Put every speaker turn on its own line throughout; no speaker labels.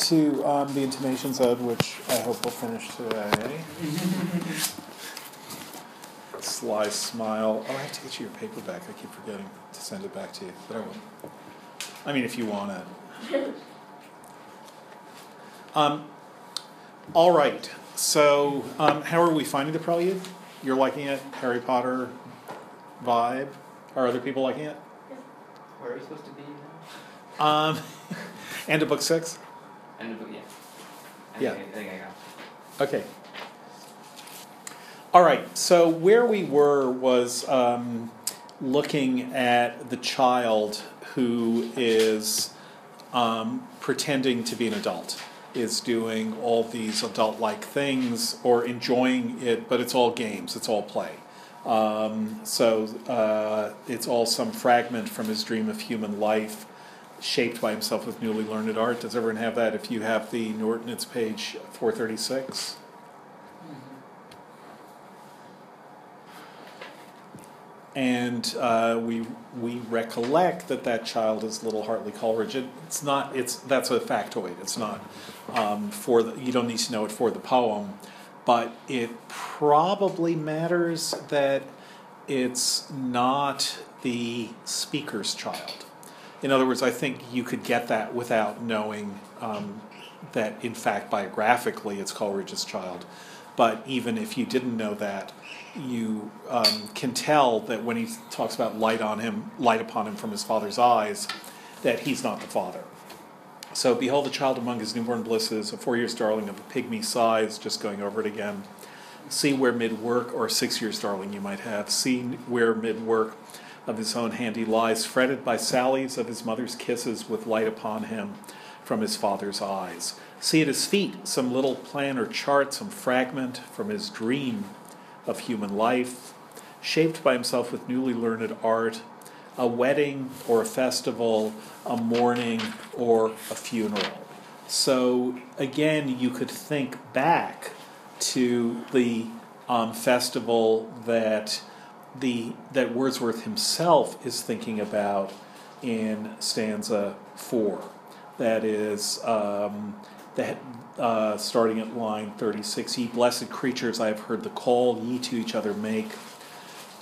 to um, the intimations ode, which I hope we'll finish today. Sly smile. Oh, I have to get you your paper back. I keep forgetting to send it back to you, but I will. I mean, if you want it. Um, all right. So, um, how are we finding the prelude? You're liking it? Harry Potter vibe? Are other people liking it?
Where are we supposed to be now?
Um, and to book six?
End of yeah. I
Yeah.
Think I, I think I got.
Okay. All right. So where we were was um, looking at the child who is um, pretending to be an adult, is doing all these adult-like things or enjoying it, but it's all games. It's all play. Um, so uh, it's all some fragment from his dream of human life, shaped by himself with newly learned art. Does everyone have that? If you have the Norton, it's page 436. And uh, we we recollect that that child is little Hartley Coleridge. It, it's not. It's that's a factoid. It's not um, for the. You don't need to know it for the poem, but it probably matters that it's not the speaker's child. In other words, I think you could get that without knowing um, that, in fact, biographically, it's Coleridge's child. But even if you didn't know that, you um, can tell that when he talks about light on him, light upon him from his father's eyes, that he's not the father. So, behold the child among his newborn blisses, a four years darling of a pygmy size, just going over it again. See where mid work, or six years darling you might have, see where mid work of his own hand he lies, fretted by sallies of his mother's kisses, with light upon him from his father's eyes. See at his feet some little plan or chart, some fragment from his dream of human life, shaped by himself with newly learned art, a wedding or a festival, a mourning or a funeral. So again, you could think back to the um, festival that the that Wordsworth himself is thinking about in stanza four. That is um, that uh, starting at line thirty-six. Ye blessed creatures, I have heard the call ye to each other make.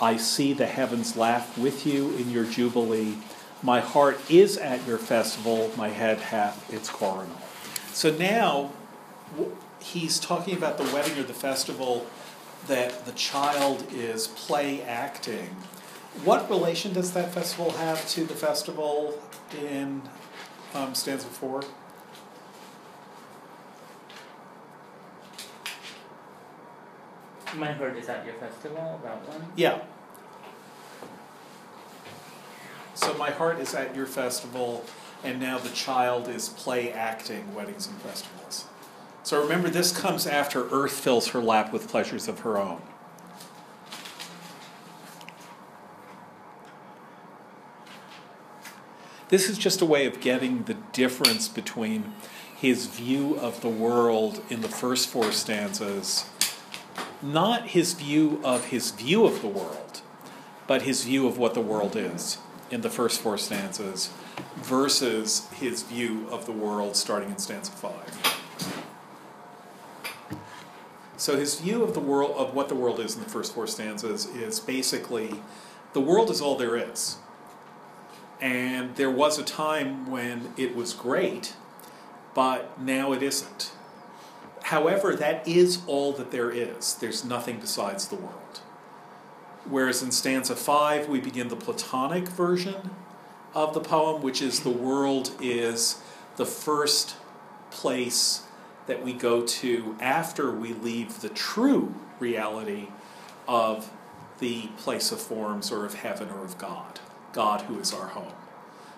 I see the heavens laugh with you in your jubilee. My heart is at your festival. My head hath its coronal. So now he's talking about the wedding or the festival that the child is play acting. What relation does that festival have to the festival in um, stanza four?
My heart is at your festival, that one.
Yeah. So my heart is at your festival, and now the child is play acting weddings and festivals. So remember, this comes after earth fills her lap with pleasures of her own. This is just a way of getting the difference between his view of the world in the first four stanzas, not his view of his view of the world, but his view of what the world is in the first four stanzas, versus his view of the world starting in stanza five. So his view of the world of what the world is in the first four stanzas is basically the world is all there is. And there was a time when it was great, but now it isn't. However, that is all that there is. There's nothing besides the world. Whereas in stanza five, we begin the Platonic version of the poem, which is the world is the first place that we go to after we leave the true reality of the place of forms or of heaven or of God, God who is our home.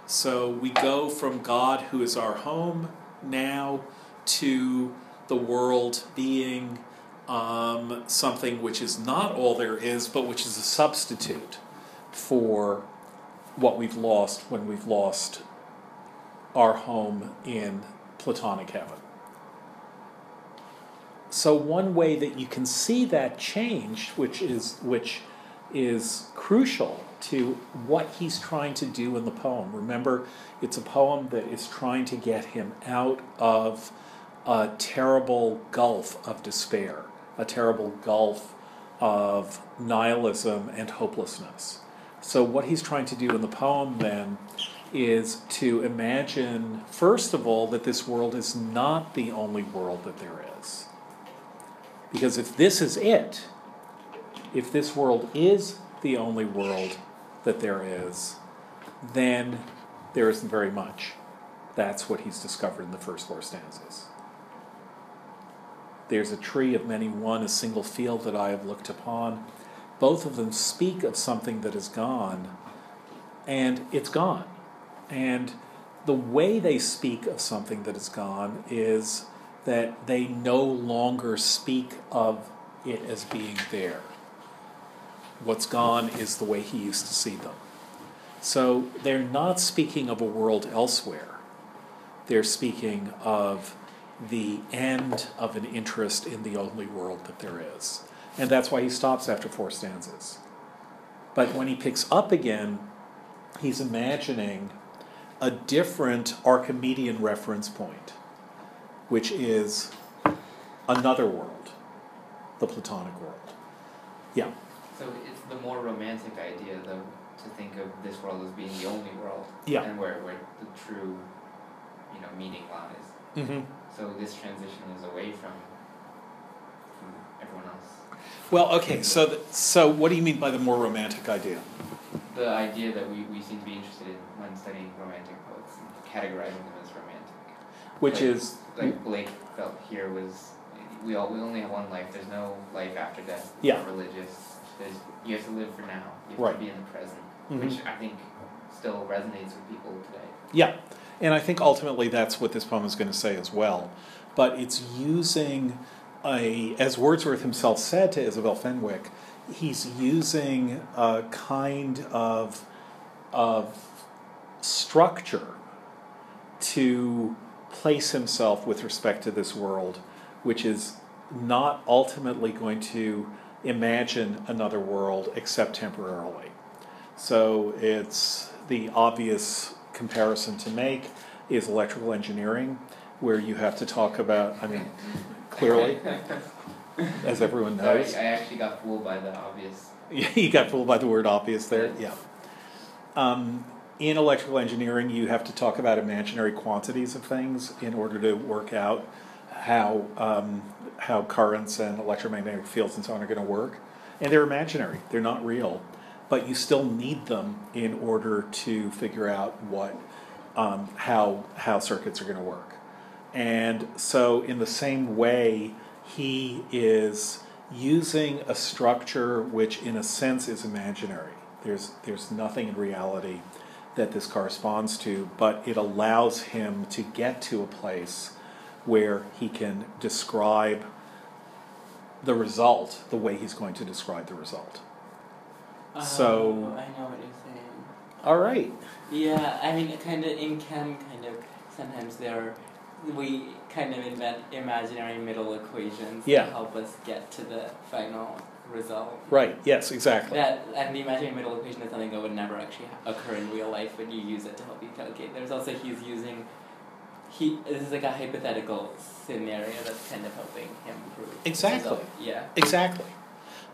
So we go from God who is our home now to the world being um, something which is not all there is, but which is a substitute for what we've lost when we've lost our home in Platonic heaven. So one way that you can see that change, which is which is crucial, to what he's trying to do in the poem. Remember, it's a poem that is trying to get him out of a terrible gulf of despair, a terrible gulf of nihilism and hopelessness. So, what he's trying to do in the poem then is to imagine, first of all, that this world is not the only world that there is. Because if this is it, if this world is the only world that there is, then there isn't very much. That's what he's discovered in the first four stanzas. There's a tree of many one, a single field that I have looked upon. Both of them speak of something that is gone, and it's gone. And the way they speak of something that is gone is that they no longer speak of it as being there. What's gone is the way he used to see them. So they're not speaking of a world elsewhere. They're speaking of the end of an interest in the only world that there is. And that's why he stops after four stanzas. But when he picks up again, he's imagining a different Archimedean reference point, which is another world, the Platonic world. Yeah.
So it's the more romantic idea, though, to think of this world as being the only world.
Yeah.
And where, where the true, you know, meaning lies.
Mm-hmm.
So this transition is away from, from everyone else.
Well, okay, so, th- so what do you mean by the more romantic idea?
The idea that we, we seem to be interested in when studying romantic poets and categorizing them.
Which
Like-
is,
Like Blake felt here was, we all we only have one life. There's no life after death. It's
Yeah.
not religious. There's you have to live for now. You have
Right.
to be in the present,
Mhm.
which I think still resonates with people today.
yeah, and I think ultimately that's what this poem is going to say as well. But it's using a, as Wordsworth himself said to Isabel Fenwick, he's using a kind of, of structure to place himself with respect to this world, which is not ultimately going to imagine another world except temporarily. So it's the obvious comparison to make is electrical engineering, where you have to talk about, I mean, clearly, as everyone
Sorry,
knows.
I actually got fooled by the obvious.
you got fooled by the word obvious there, yeah. Um, in electrical engineering, you have to talk about imaginary quantities of things in order to work out how um, how currents and electromagnetic fields and so on are going to work. And they're imaginary; they're not real, but you still need them in order to figure out what um, how how circuits are going to work. And so, in the same way, he is using a structure which, in a sense, is imaginary. There's, there's nothing in reality that this corresponds to, but it allows him to get to a place where he can describe the result the way he's going to describe the result. Oh, so-
Oh, I know what you're saying.
All right.
Yeah, I mean, kind of in chem, kind of sometimes there, we kind of invent imaginary middle equations
Yeah.
to help us get to the final result.
Right. Yes, exactly.
That and the imaginary middle equation is something that would never actually occur in real life but you use it to help you calculate. There's also he's using. He this is like a hypothetical scenario that's kind of helping him prove.
Exactly.
Yeah.
Exactly.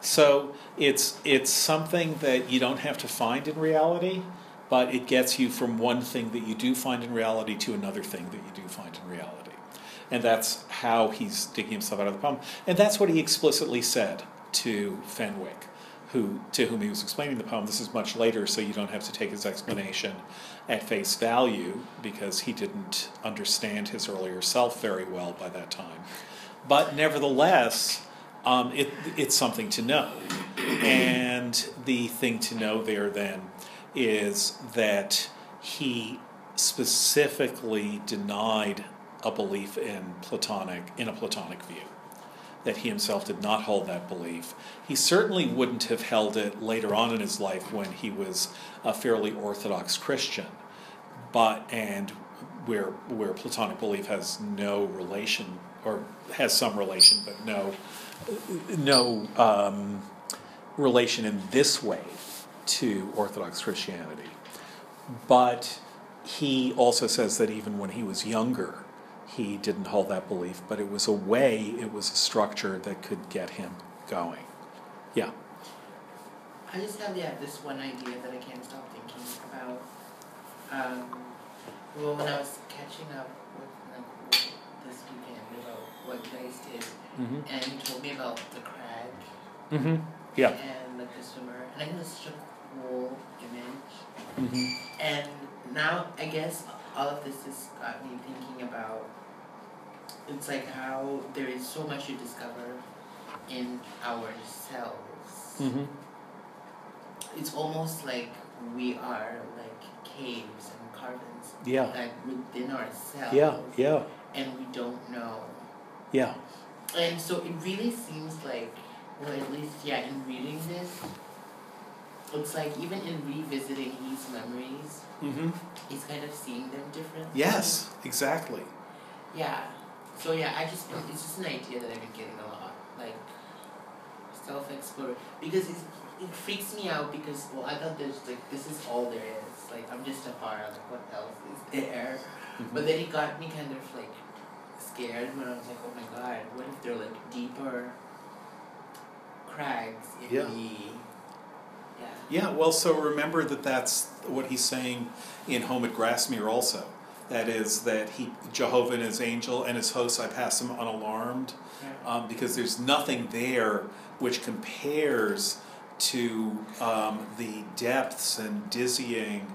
So it's it's something that you don't have to find in reality, but it gets you from one thing that you do find in reality to another thing that you do find in reality. And that's how he's digging himself out of the problem. And that's what he explicitly said to Fenwick, who to whom he was explaining the poem. This is much later, so you don't have to take his explanation at face value because he didn't understand his earlier self very well by that time. But nevertheless, um, it, it's something to know. And the thing to know there then is that he specifically denied a belief in Platonic, in a Platonic view. That he himself did not hold that belief. He certainly wouldn't have held it later on in his life when he was a fairly orthodox Christian, but and where where Platonic belief has no relation or has some relation, but no no um, relation in this way to Orthodox Christianity. But he also says that even when he was younger, he didn't hold that belief, but it was a way, it was a structure that could get him going. Yeah.
I just have yeah this one idea that I can't stop thinking about. Um, well, when I was catching up with this weekend about what guys did,
Mm-hmm.
and he told me about the crag
Mm-hmm. Yeah.
and like the swimmer, and I think it's such a cool image.
Mm-hmm.
And now I guess all of this has got me thinking about it's like how there is so much to discover in ourselves.
Mm-hmm.
It's almost like we are like caves and carvings
Yeah.
like within ourselves.
Yeah. Yeah.
And we don't know.
Yeah.
And so it really seems like well at least yeah, in reading this it's like even in revisiting his memories,
Mm-hmm.
he's kind of seeing them differently.
Yes, exactly.
Yeah. So yeah, I just it's just an idea that I've been getting a lot, like self explore because it's, it freaks me out because well I thought there's like this is all there is like I'm just a fire like what else is there, mm-hmm. but then it got me kind of like scared when I was like oh my god what if they're like deeper crags in
Yeah.
me. Yeah.
Yeah, well, so remember that that's what he's saying in Home at Grasmere also. That is that he Jehovah and his angel and his hosts I pass them unalarmed um, because there's nothing there which compares to um, the depths and dizzying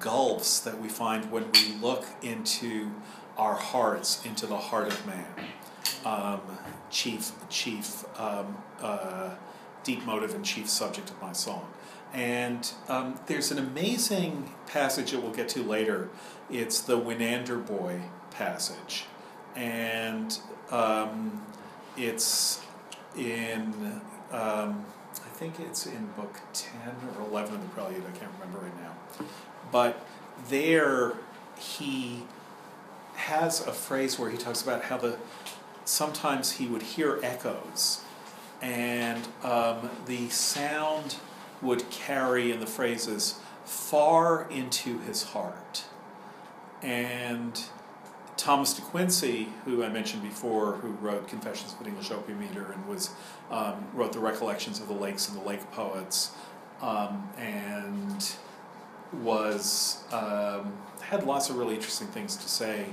gulfs that we find when we look into our hearts, into the heart of man. Um, chief, chief, um, uh, deep motive and chief subject of my song. And um, there's an amazing passage that we'll get to later. It's the Winander Boy passage. And um, it's in, um, I think it's in book 10 or 11 of the Prelude, I can't remember right now. But there he has a phrase where he talks about how the sometimes he would hear echoes and um, the sound would carry in the phrases far into his heart. And Thomas de Quincey, who I mentioned before, who wrote Confessions of an English Opium Eater and was um, wrote the Recollections of the Lakes and the Lake Poets, um, and was um, had lots of really interesting things to say,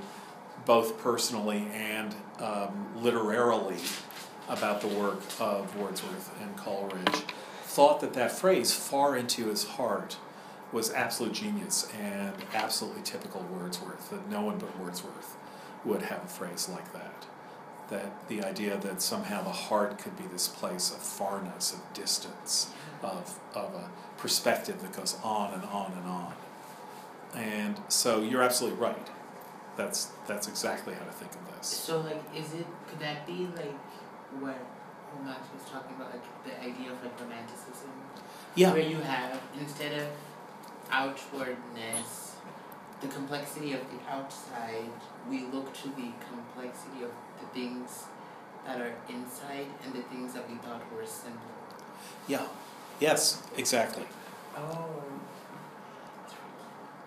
both personally and um, literarily, about the work of Wordsworth and Coleridge. Thought that that phrase "far into his heart" was absolute genius and absolutely typical Wordsworth. That no one but Wordsworth would have a phrase like that. That the idea that somehow the heart could be this place of farness, of distance, of, of a perspective that goes on and on and on. And so you're absolutely right. That's that's exactly how to think of this.
So like, is it could that be like what Max was talking about, like the idea of like romanticism,
Yeah.
where you have instead of outwardness, the complexity of the outside, we look to the complexity of the things that are inside and the things that we thought were simple.
Yeah. Yes, exactly.
Oh.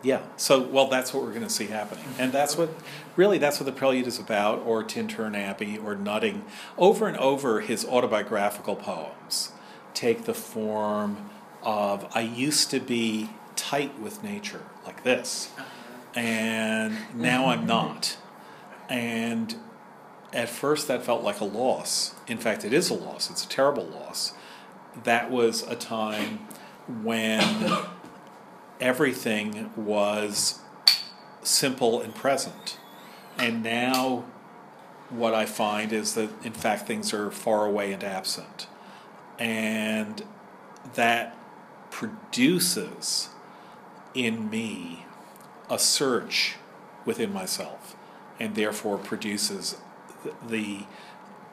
Yeah. So, well, that's what we're going to see happening. And that's what, really, that's what the Prelude is about, or Tintern Abbey, or Nutting. Over and over, his autobiographical poems take the form of I used to be tight with nature, like this,
Uh-huh.
and now I'm not. And at first, that felt like a loss. In fact, it is a loss, it's a terrible loss. That was a time when everything was simple and present. And now, what I find is that, in fact, things are far away and absent. And that produces in me a search within myself, and therefore produces the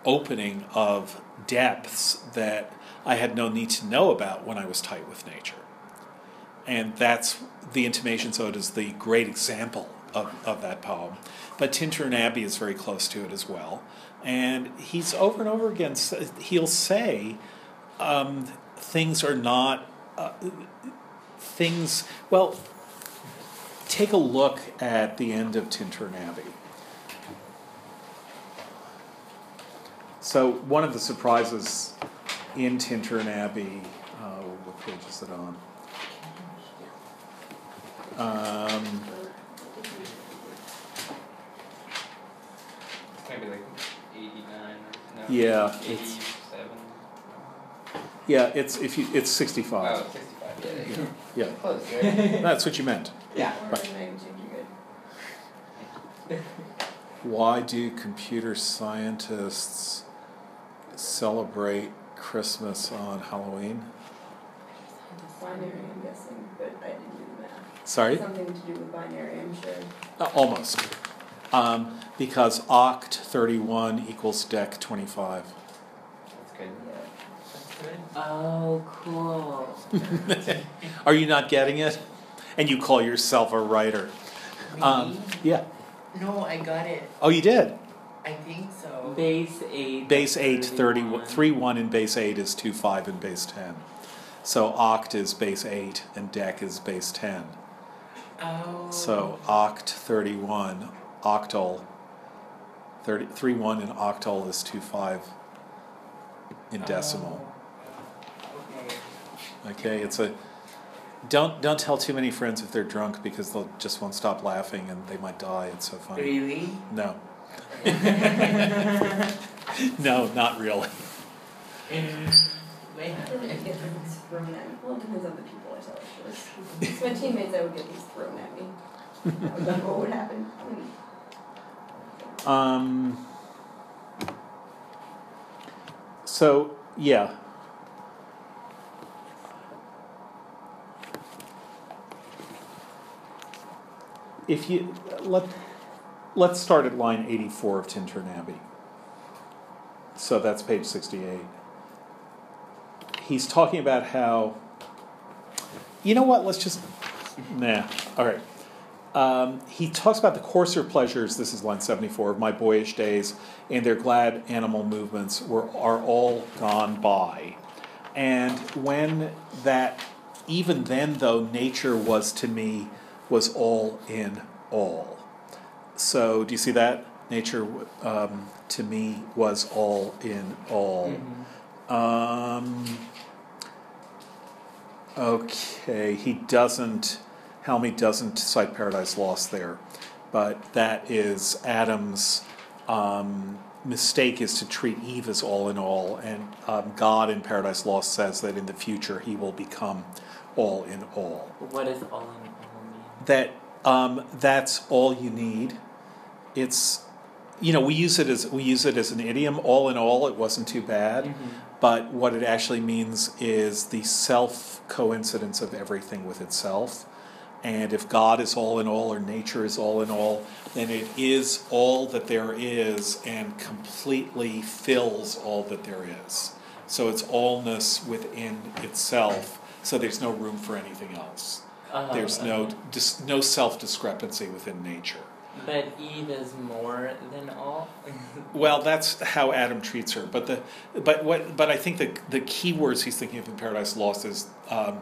opening of depths that I had no need to know about when I was tight with nature and that's the Intimation Ode is the great example of, of that poem. But Tintern Abbey is very close to it as well. And he's over and over again, he'll say, um, things are not, uh, things. Well, take a look at the end of Tintern Abbey. So one of the surprises in Tintern Abbey, uh, what page is it on? Um,
Maybe like eighty-nine or, no?
Yeah, it's- yeah, it's if you it's sixty
Oh,
five.
sixty-five, yeah, there you go.
Yeah,
Close, right?
that's what you meant.
Yeah.
Order of magnitude, you're good.
Why do computer scientists celebrate Christmas on Halloween?
Binary, I'm guessing, but I didn't do the math.
Sorry?
Something to do with binary, I'm sure.
Uh, almost. Um, because oct 31 equals dec 25.
That's good.
Yeah.
That's good.
Oh, cool.
Are you not getting it? And you call yourself a writer. Um, yeah.
no, I got it.
Oh, you did?
I think so.
Base 8.
Base 8, 30,
31.
3 1 in base 8 is 2 5 in base 10. So oct is base 8 and dec is base 10.
Oh.
So oct 31, octal, 30, 3 1 in octal is 2 5 in decimal.
Oh. Okay.
Okay, it's a don't don't tell too many friends if they're drunk because they'll just won't stop laughing and they might die. It's so funny.
Really?
No, no, not really.
Wait.
I didn't get these thrown at me. Well, it depends on the people I tell it to. It's my teammates, I would get these thrown at me. I would know what would happen.
Um. So yeah. If you let let's start at line eighty four of Tintern Abbey. So that's page sixty eight. He's talking about how. You know what? Let's just nah. All right. Um, he talks about the coarser pleasures, this is line 74, of my boyish days, and their glad animal movements were, are all gone by. And when that, even then though, nature was to me, was all in all. So, do you see that? Nature um, to me was all in all.
Mhm.
Um, okay, he doesn't, Helmy doesn't cite Paradise Lost there, but that is Adam's um, mistake is to treat Eve as all in all, and um, God in Paradise Lost says that in the future he will become all in all.
What does all in all mean?
That um, that's all you need. It's you know we use it as we use it as an idiom. All in all, it wasn't too bad.
Mhm.
But what it actually means is the self coincidence of everything with itself. And if God is all in all or nature is all in all, then it is all that there is and completely fills all that there is. So it's allness within itself, so there's no room for anything else.
Uh,
There's no dis- no self discrepancy within nature.
But Eve is more than all.
Well, that's how Adam treats her. But the but what but I think the the key words he's thinking of in Paradise Lost is um,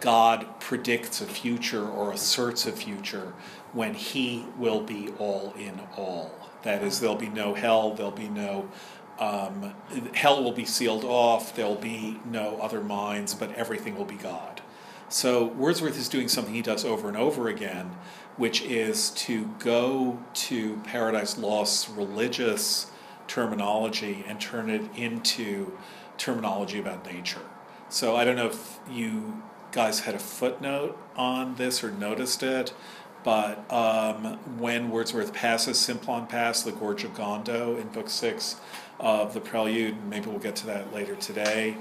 God predicts a future or asserts a future when He will be all in all. That is, there'll be no hell. There'll be no um, hell will be sealed off. There'll be no other minds, but everything will be God. So Wordsworth is doing something he does over and over again, which is to go to Paradise Lost's religious terminology and turn it into terminology about nature. So I don't know if you guys had a footnote on this or noticed it, but um, when Wordsworth passes Simplon Pass, the Gorge of Gondo in Book Six of the Prelude, maybe we'll get to that later today.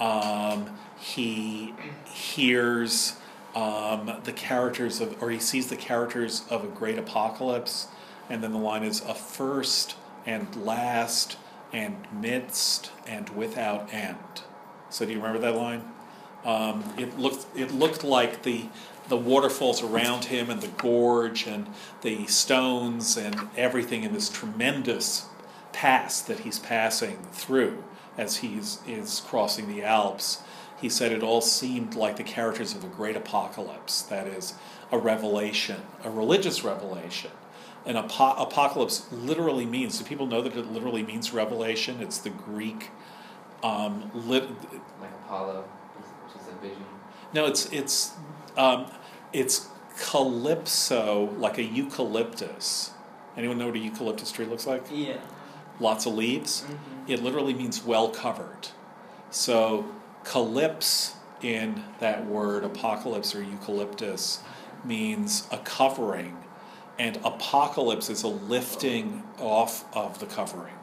Um, he hears um, the characters of, or he sees the characters of a great apocalypse, and then the line is a first and last and midst and without end. So do you remember that line? Um, it looked it looked like the the waterfalls around him and the gorge and the stones and everything in this tremendous pass that he's passing through as he's is crossing the Alps he said it all seemed like the characters of a great apocalypse, that is, a revelation, a religious revelation. An apo- apocalypse literally means, do people know that it literally means revelation? It's the Greek. Um, lit,
Like Apollo, which is a vision.
no, it's it's um, it's calypso, like a eucalyptus. Anyone know what a eucalyptus tree looks like?
Yeah.
Lots of leaves.
Mm-hmm.
It literally means well covered. So calyps in that word apocalypse or eucalyptus means a covering, and apocalypse is a lifting off of the covering,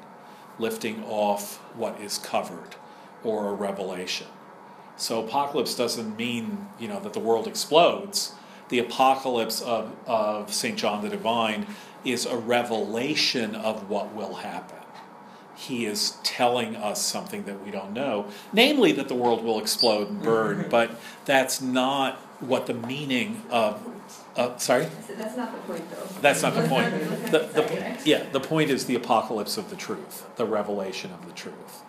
lifting off what is covered, or a revelation. So apocalypse doesn't mean you know that the world explodes. The apocalypse of, of St. John the Divine is a revelation of what will happen. He is telling us something that we don't know, namely that the world will explode and burn, but that's not what the meaning of. Uh, sorry?
So that's not the point, though.
That's not the point. The, the, yeah, the point is the apocalypse of the truth, the revelation of the truth.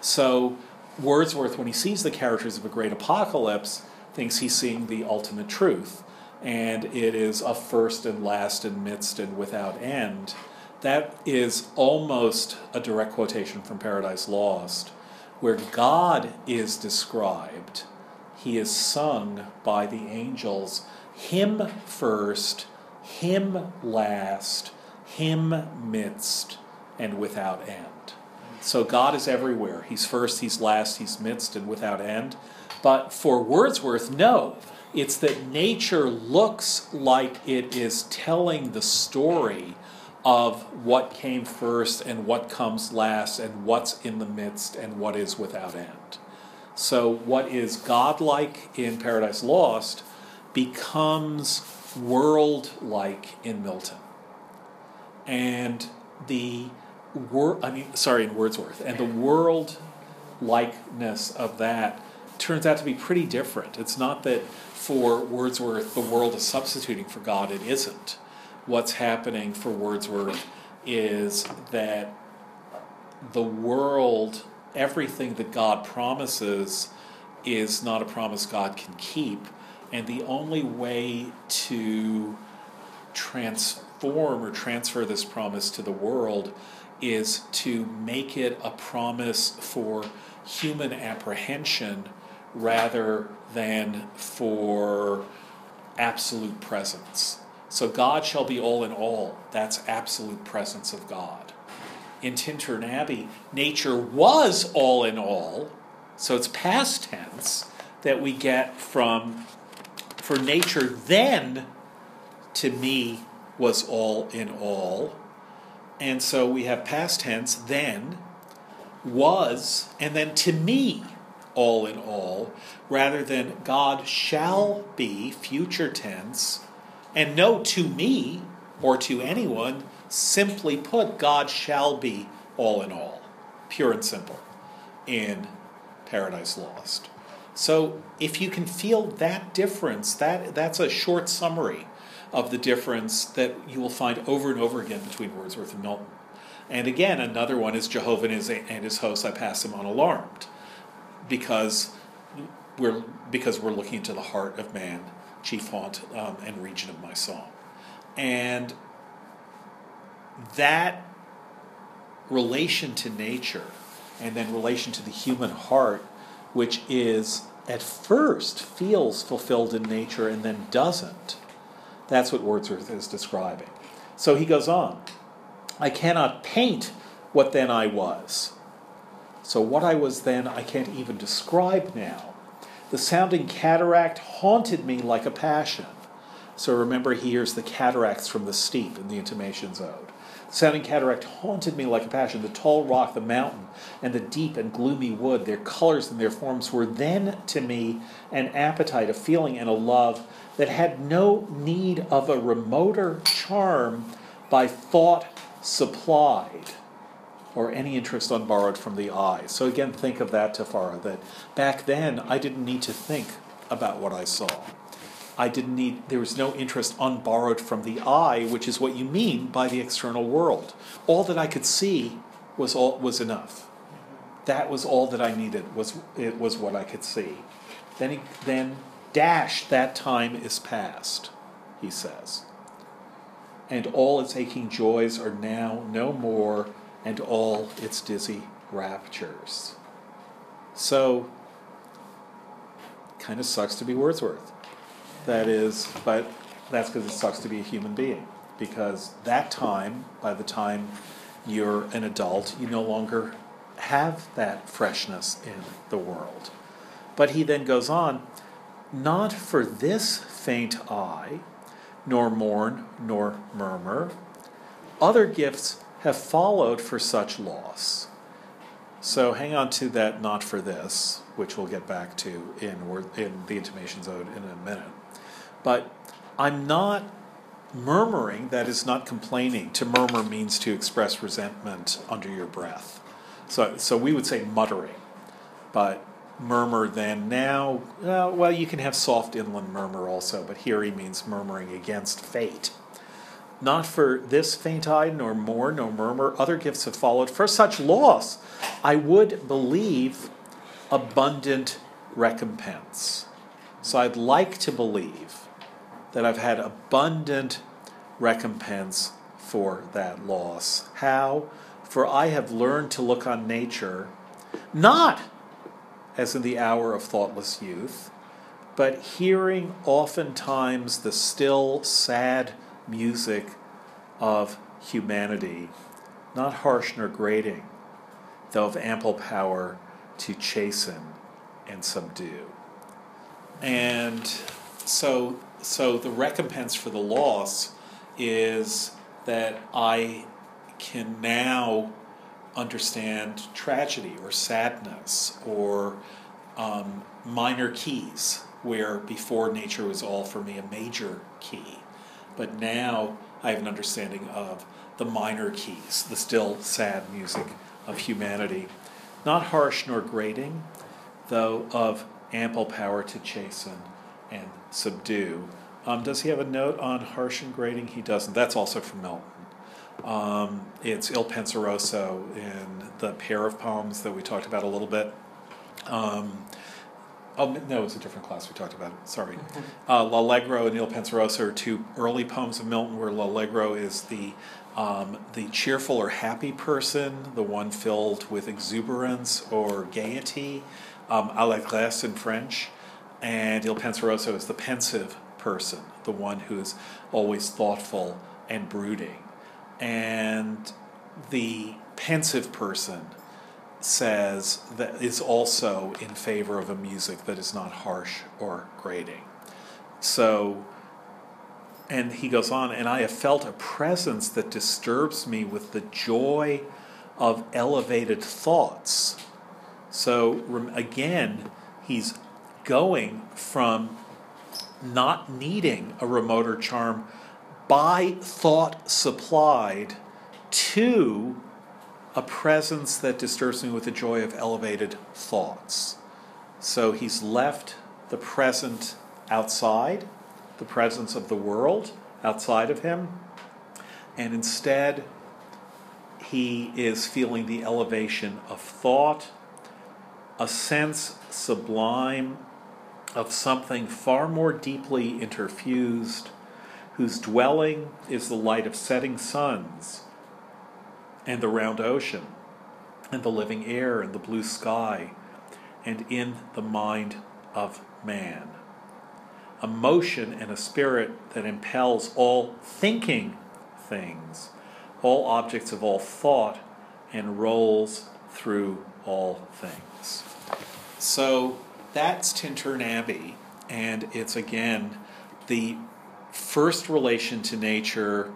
So Wordsworth, when he sees the characters of a great apocalypse, thinks he's seeing the ultimate truth, and it is a first and last and midst and without end. That is almost a direct quotation from Paradise Lost, where God is described. He is sung by the angels, him first, him last, him midst, and without end. So God is everywhere. He's first, He's last, He's midst, and without end. But for Wordsworth, no. It's that nature looks like it is telling the story of what came first and what comes last and what's in the midst and what is without end. So, what is godlike in Paradise Lost becomes world like in Milton. And the wor- I mean, sorry, in Wordsworth, and the world likeness of that turns out to be pretty different. It's not that for Wordsworth the world is substituting for God, it isn't. What's happening for Wordsworth is that the world, everything that God promises, is not a promise God can keep. And the only way to transform or transfer this promise to the world is to make it a promise for human apprehension rather than for absolute presence. So God shall be all in all. That's absolute presence of God. In Tintern Abbey, nature was all in all. So it's past tense that we get from for nature then to me was all in all. And so we have past tense then was and then to me all in all rather than God shall be future tense and no to me or to anyone simply put God shall be all in all pure and simple in paradise lost. So if you can feel that difference that that's a short summary of the difference that you will find over and over again between Wordsworth and Milton. And again another one is Jehovah and his, his hosts I pass them unalarmed because we're because we're looking into the heart of man, chief haunt um, and region of my song, and that relation to nature, and then relation to the human heart, which is at first feels fulfilled in nature and then doesn't. That's what Wordsworth is describing. So he goes on. I cannot paint what then I was. So, what I was then, I can't even describe now. The sounding cataract haunted me like a passion. So, remember, he hears the cataracts from the steep in the Intimations Ode. The sounding cataract haunted me like a passion. The tall rock, the mountain, and the deep and gloomy wood, their colors and their forms were then to me an appetite, a feeling, and a love that had no need of a remoter charm by thought supplied or any interest unborrowed from the eye. So again, think of that, Tafara, that back then I didn't need to think about what I saw. I didn't need, there was no interest unborrowed from the eye, which is what you mean by the external world. All that I could see was all was enough. that was all that I needed. Was it was what I could see. Then he then dash that time is past, he says. And all its aching joys are now no more, and all its dizzy raptures. So, kind of sucks to be Wordsworth. That is, but that's because it sucks to be a human being. Because that time, by the time you're an adult, you no longer have that freshness in the world. But he then goes on, not for this faint I, nor mourn, nor murmur. Other gifts have followed for such loss. So hang on to that not for this, which we'll get back to in, in the intimations ode in a minute. But I'm not murmuring, that is not complaining. To murmur means to express resentment under your breath. So, so we would say muttering. But murmur then now, uh, well, you can have soft inland murmur also, but here he means murmuring against fate. Not for this faint I, nor more, nor murmur, other gifts have followed. For such loss, I would believe abundant recompense. So I'd like to believe that I've had abundant recompense for that loss. How? For I have learned to look on nature not as in the hour of thoughtless youth, but hearing oftentimes the still sad music of humanity, not harsh nor grating, though of ample power to chasten and subdue. And so, so the recompense for the loss is that I can now understand tragedy or sadness or um, minor keys, where before nature was all for me a major key. But now I have an understanding of the minor keys, the still sad music of humanity. Not harsh nor grating, though of ample power to chasten and subdue. Um, does he have a note on harsh and grating? He doesn't. That's also from Milton. Um, it's Il Penseroso in the pair of poems that we talked about a little bit. Um, oh, no, it's a different class we talked about. Sorry. Uh, L'Allegro and Il Penseroso are two early poems of Milton where L'Allegro is the, um, the cheerful or happy person, the one filled with exuberance or gaiety, um, allégresse in French. And Il Penseroso is the pensive person, the one who is always thoughtful and brooding and the pensive person says that is also in favor of a music that is not harsh or grating. So, and he goes on, and I have felt a presence that disturbs me with the joy of elevated thoughts. So, again, he's going from not needing a remoter charm by thought supplied to a presence that disturbs me with the joy of elevated thoughts. So he's left the present outside, the presence of the world outside of him, and instead he is feeling the elevation of thought, a sense sublime of something far more deeply interfused whose dwelling is the light of setting suns, and the round ocean, and the living air, and the blue sky, and in the mind of man. A motion and a spirit that impels all thinking things, all objects of all thought, and rolls through all things. So that's Tintern Abbey, and it's again the first relation to nature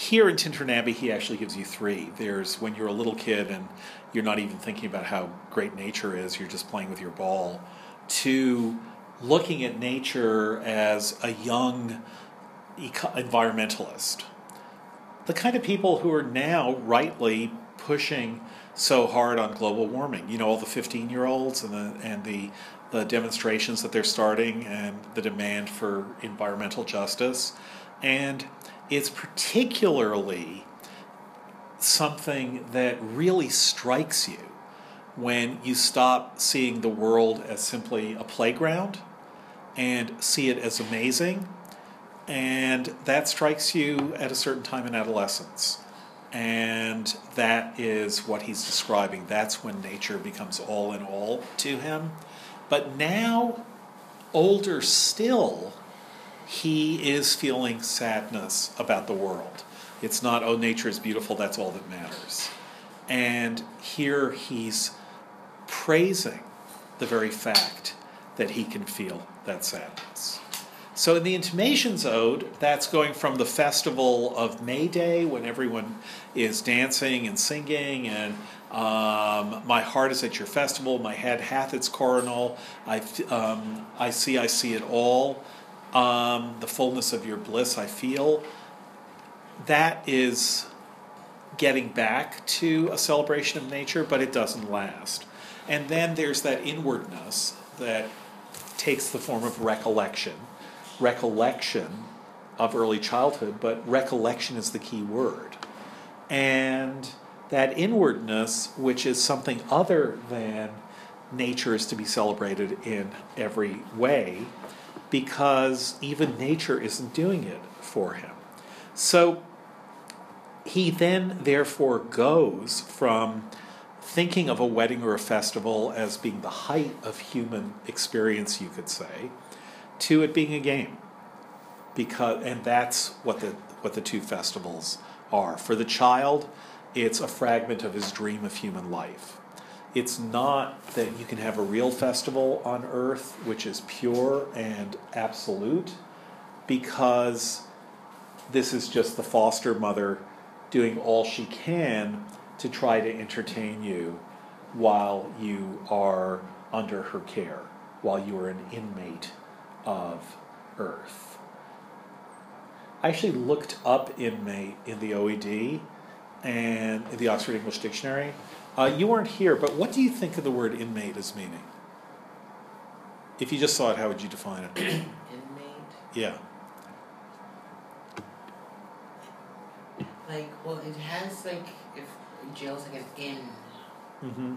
here in Tintern Abbey, he actually gives you three. There's when you're a little kid and you're not even thinking about how great nature is, you're just playing with your ball, to looking at nature as a young eco- environmentalist. The kind of people who are now rightly pushing so hard on global warming. You know, all the 15 year olds and the, and the the demonstrations that they're starting and the demand for environmental justice. And it's particularly something that really strikes you when you stop seeing the world as simply a playground and see it as amazing. And that strikes you at a certain time in adolescence. And that is what he's describing. That's when nature becomes all in all to him. But now, older still, he is feeling sadness about the world. It's not, oh, nature is beautiful, that's all that matters. And here he's praising the very fact that he can feel that sadness. So in the Intimations Ode, that's going from the festival of May Day when everyone is dancing and singing and um, my heart is at your festival, my head hath its coronal, I, um, I see, I see it all, um, the fullness of your bliss I feel. That is getting back to a celebration of nature, but it doesn't last. And then there's that inwardness that takes the form of recollection. Recollection of early childhood, but recollection is the key word. And that inwardness, which is something other than nature, is to be celebrated in every way because even nature isn't doing it for him. So he then, therefore, goes from thinking of a wedding or a festival as being the height of human experience, you could say, to it being a game. Because, and that's what the, what the two festivals are. For the child, it's a fragment of his dream of human life. It's not that you can have a real festival on earth which is pure and absolute, because this is just the foster mother doing all she can to try to entertain you while you are under her care, while you are an inmate of earth. I actually looked up inmate in the OED and in the Oxford English Dictionary. Uh, you weren't here, but what do you think of the word inmate as meaning? If you just saw it, how would you define it?
Inmate.
Yeah.
Like, well, it has like if jail's like an inn.
Mm-hmm.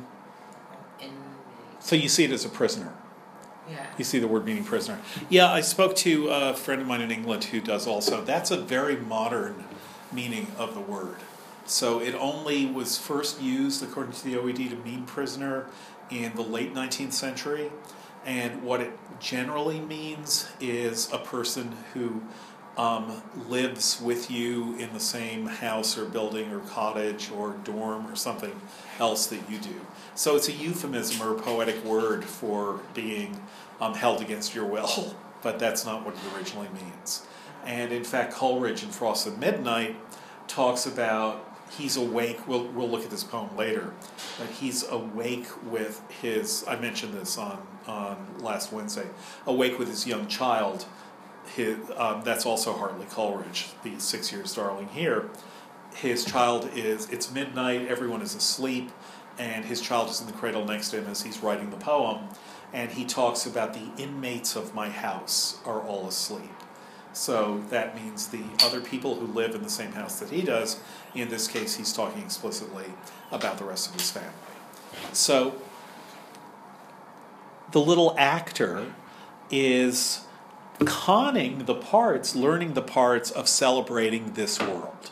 Inmate.
So you see it as a prisoner.
Yeah.
You see the word meaning prisoner. Yeah, I spoke to a friend of mine in England who does also. That's a very modern meaning of the word. So it only was first used, according to the OED, to mean prisoner in the late 19th century. And what it generally means is a person who um, lives with you in the same house or building or cottage or dorm or something else that you do. So it's a euphemism or a poetic word for being um, held against your will, but that's not what it originally means. And in fact, Coleridge in Frost at Midnight talks about he's awake. We'll, we'll look at this poem later, but he's awake with his, I mentioned this on, on last Wednesday, awake with his young child. His, um, that's also Hartley Coleridge, the six years darling here. His child is, it's midnight, everyone is asleep, and his child is in the cradle next to him as he's writing the poem. And he talks about the inmates of my house are all asleep. So that means the other people who live in the same house that he does. In this case, he's talking explicitly about the rest of his family. So the little actor is conning the parts, learning the parts of celebrating this world.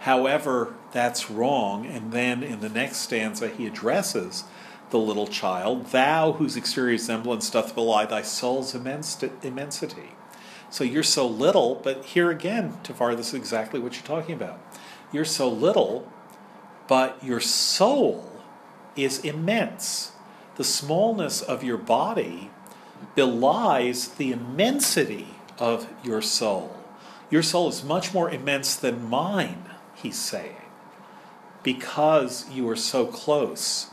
However, that's wrong, and then in the next stanza, he addresses the little child Thou, whose exterior semblance doth belie thy soul's immensity. So you're so little, but here again, Tafara, this is exactly what you're talking about. You're so little, but your soul is immense. The smallness of your body belies the immensity of your soul. Your soul is much more immense than mine, he's saying, because you are so close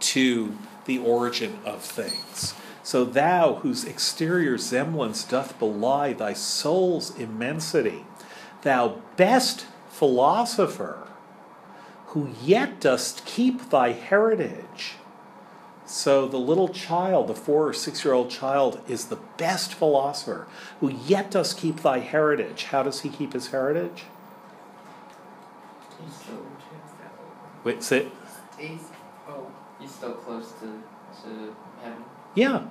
to the origin of things. So thou, whose exterior semblance doth belie thy soul's immensity, thou best philosopher, who yet dost keep thy heritage. So the little child, the four or six year old child, is the best philosopher, who yet does keep thy heritage. How does he keep his heritage?
He's transferable.
Wait, sit.
Stays. Oh.
He's still close to to heaven.
Yeah,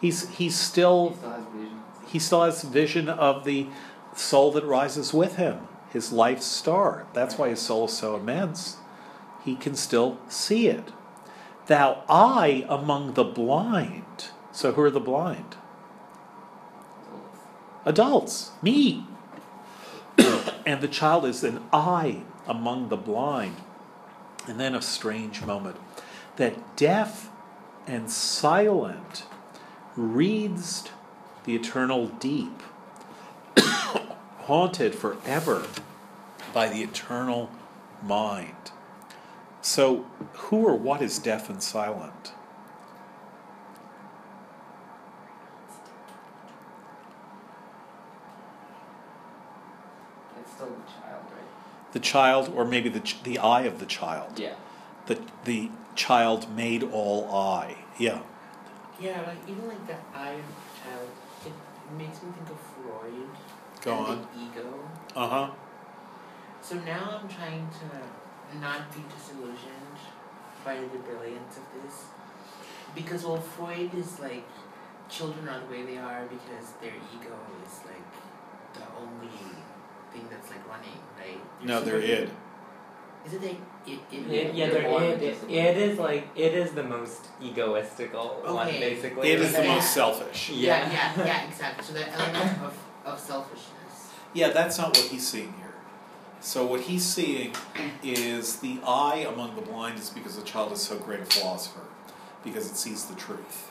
he's he's
He
still
still has vision.
he still has vision of the soul that rises with him, his life's star. That's why his soul is so immense. He can still see it. Thou I among the blind. So who are the blind? Adults, me. and the child is an I among the blind. And then a strange moment that deaf and silent reads the eternal deep, haunted forever by the eternal mind. So, who or what is deaf and silent?
It's still the child, right?
The child, or maybe the, the eye of the child.
Yeah.
The, the child made all I. Yeah.
Yeah, like even like the iron child, it makes me think of Freud.
Go
and
on.
The ego.
Uh huh.
So now I'm trying to not be disillusioned by the brilliance of this. Because well Freud is like children are the way they are because their ego is like the only thing that's like running, right?
No, they're id.
Is it like it it
It, yeah,
They're
there,
born
it, it, it is like it is the most egoistical one, basically.
It is the
Yeah.
most selfish.
yeah.
Yeah.
yeah, yeah, exactly. So the element of, of selfishness.
Yeah, that's not what he's seeing here. So what he's seeing is the eye among the blind is because the child is so great a philosopher, because it sees the truth,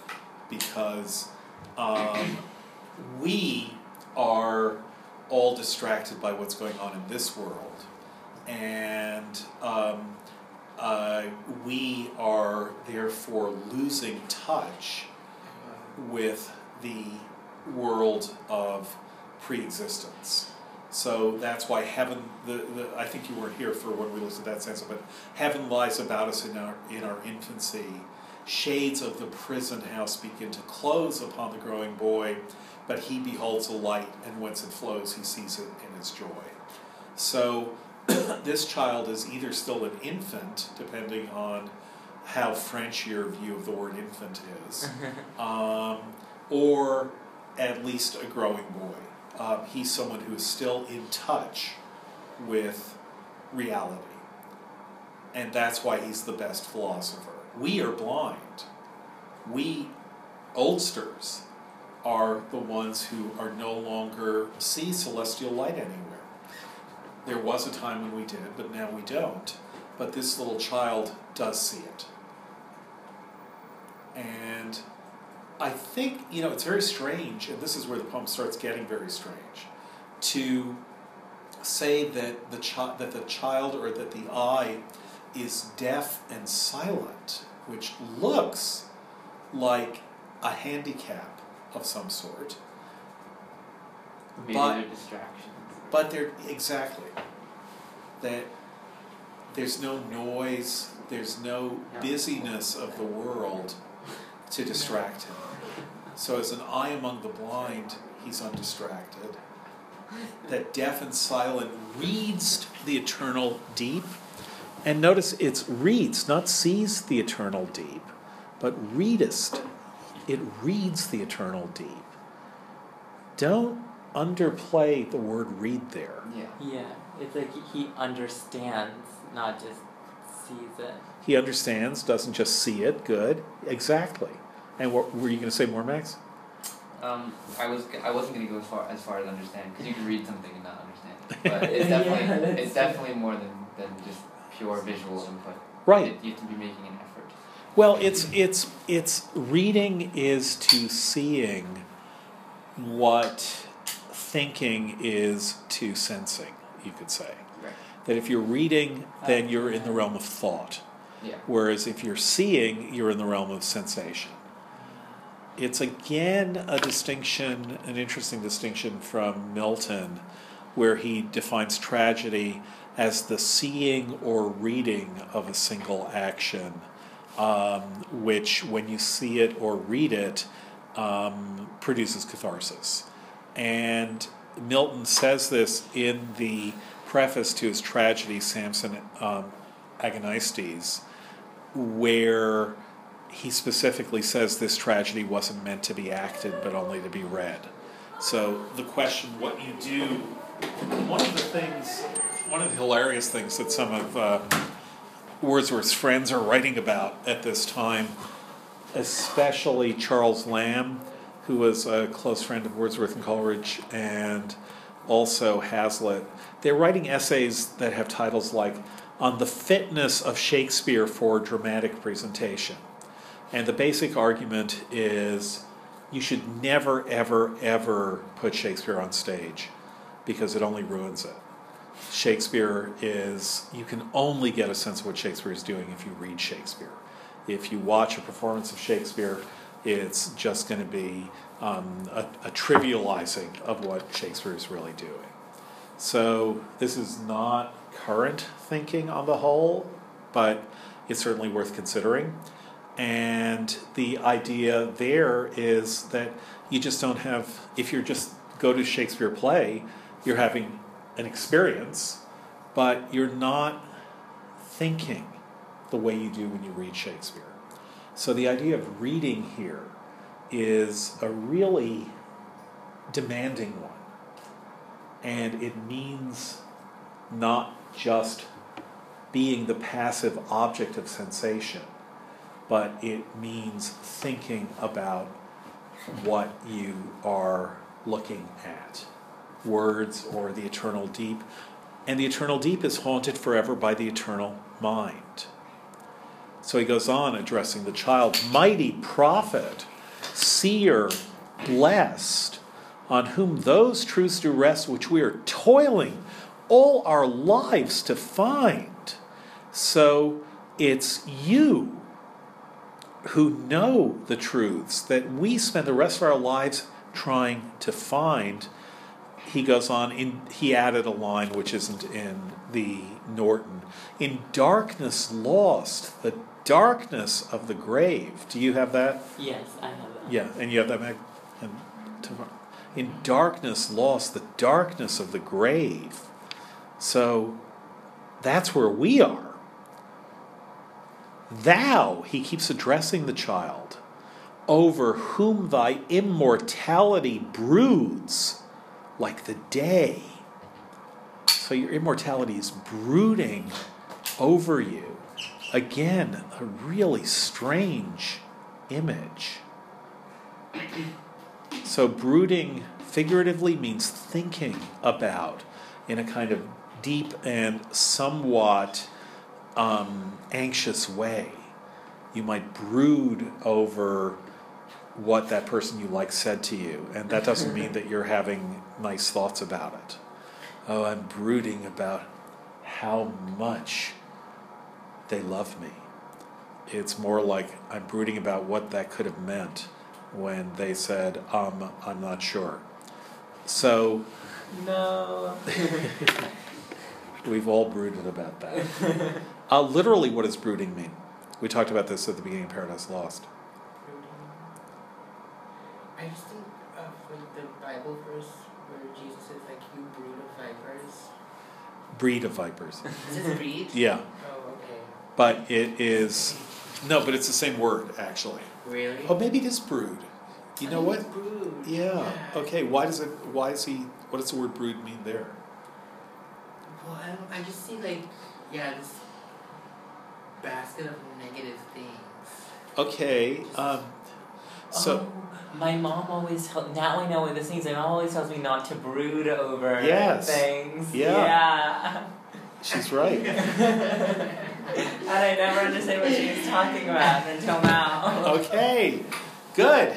because um, we are all distracted by what's going on in this world, and um, uh, we are therefore losing touch with the world of pre-existence. So that's why heaven. The, the I think you weren't here for when we looked at that sense, but heaven lies about us in our in our infancy. Shades of the prison house begin to close upon the growing boy, but he beholds a light, and whence it flows, he sees it in its joy. So this child is either still an infant, depending on how French your view of the word infant is, um, or at least a growing boy. Um, he's someone who is still in touch with reality. And that's why he's the best philosopher. We are blind. We, oldsters, are the ones who are no longer see celestial light anywhere. There was a time when we did, but now we don't. But this little child does see it. And I think, you know, it's very strange, and this is where the poem starts getting very strange, to say that the, chi- that the child or that the eye is deaf and silent, which looks like a handicap of some sort.
Maybe
But-
they're distractions.
But they're exactly that there's no noise, there's no busyness of the world to distract him. So as an eye among the blind, he's undistracted. That deaf and silent reads the eternal deep. And notice it's reads, not sees the eternal deep, but readest. It reads the eternal deep. Don't underplay the word read there.
Yeah.
Yeah, it's like he understands, not just sees it.
He understands, doesn't just see it. Good, exactly. And what were you going to say more, Max?
Um, I was I wasn't gonna go as far as far as understand because you can read something and not understand it. But it's definitely
that's
it's definitely more than, than just pure visual input.
Right.
It, you have to be making an effort.
Well, it's it's it's reading is to seeing what thinking is to sensing. You could say
Right.
that if you're reading, then you're in the realm of thought.
Yeah.
Whereas if you're seeing, you're in the realm of sensation. It's again a distinction, an interesting distinction from Milton, where he defines tragedy as the seeing or reading of a single action, um, which, when you see it or read it, um, produces catharsis. And Milton says this in the preface to his tragedy, Samson um, Agonistes, where he specifically says this tragedy wasn't meant to be acted but only to be read. So the question, what you do, one of the things, one of the hilarious things that some of uh, Wordsworth's friends are writing about at this time, especially Charles Lamb, who was a close friend of Wordsworth and Coleridge, and also Hazlitt. They're writing essays that have titles like On the Fitness of Shakespeare for Dramatic Presentation. And the basic argument is you should never, ever, ever put Shakespeare on stage because it only ruins it. Shakespeare is, you can only get a sense of what Shakespeare is doing if you read Shakespeare. If you watch a performance of Shakespeare, it's just going to be um, a, a trivializing of what Shakespeare is really doing. So, this is not current thinking on the whole, but it's certainly worth considering. And the idea there is that you just don't have, if you're just go to Shakespeare play, you're having an experience, but you're not thinking the way you do when you read Shakespeare. So the idea of reading here is a really demanding one. And it means not just being the passive object of sensation, but it means thinking about what you are looking at words or the eternal deep. And the eternal deep is haunted forever by the eternal mind. So he goes on addressing the child Mighty prophet, seer, blessed, on whom those truths do rest which we are toiling all our lives to find. So it's you who know the truths that we spend the rest of our lives trying to find. He goes on, in, he added a line which isn't in the Norton. In darkness lost, the darkness of the grave. Do you have that?
Yes, I have that.
Yeah, and you have that, tomorrow. In darkness lost, the darkness of the grave. So that's where we are. Thou, he keeps addressing the child, over whom thy immortality broods like the day. So your immortality is brooding over you. Again, a really strange image. So, brooding figuratively means thinking about in a kind of deep and somewhat um, anxious way. You might brood over what that person you like said to you, and that doesn't mean that you're having nice thoughts about it. Oh, I'm brooding about how much they love me. It's more like I'm brooding about what that could have meant when they said, um, I'm not sure. So
No.
we've all brooded about that. Uh, literally, what does brooding mean? We talked about this at the beginning of Paradise Lost. Brooding.
I just think of like the Bible verse where Jesus says like you brood of vipers.
Breed of vipers.
Is it breed?
Yeah. But it is. No, but it's the same word, actually.
Really?
Oh, maybe it is brood. You
I
know what?
Brood.
Yeah. Okay. Why does it? Why is he? What does the word brood mean there?
Well, I, don't, I just see like, yeah, this basket of negative things.
Okay. Um, so
Oh, my mom always tell now I know what this means. My mom always tells me not to brood over
Yes.
things.
Yeah.
Yeah.
she's right.
and I never understood what she was talking about until now.
Okay. Good.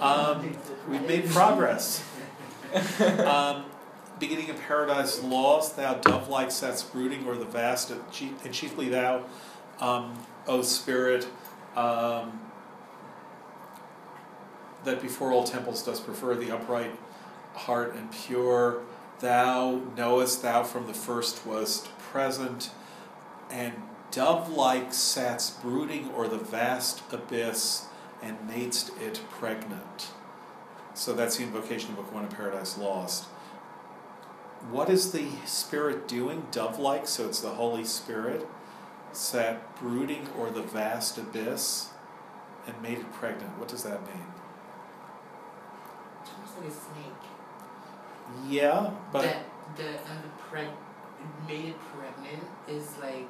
um, we've made progress. Um, beginning of Paradise Lost, thou dove-like satst brooding o'er the vast, and and chiefly thou, um, O Spirit, um, that before all temples dost prefer the upright heart and pure. Thou knowest thou from the first wast present, and dove-like sats brooding o'er the vast abyss, and madest it pregnant. So that's the invocation of Book One of Paradise Lost. What is the Spirit doing? Dove like, so it's the Holy Spirit. sat brooding o'er the vast abyss and made it pregnant. What does that mean?
It sounds like a snake.
Yeah, but
the the and the preg made it pregnant is like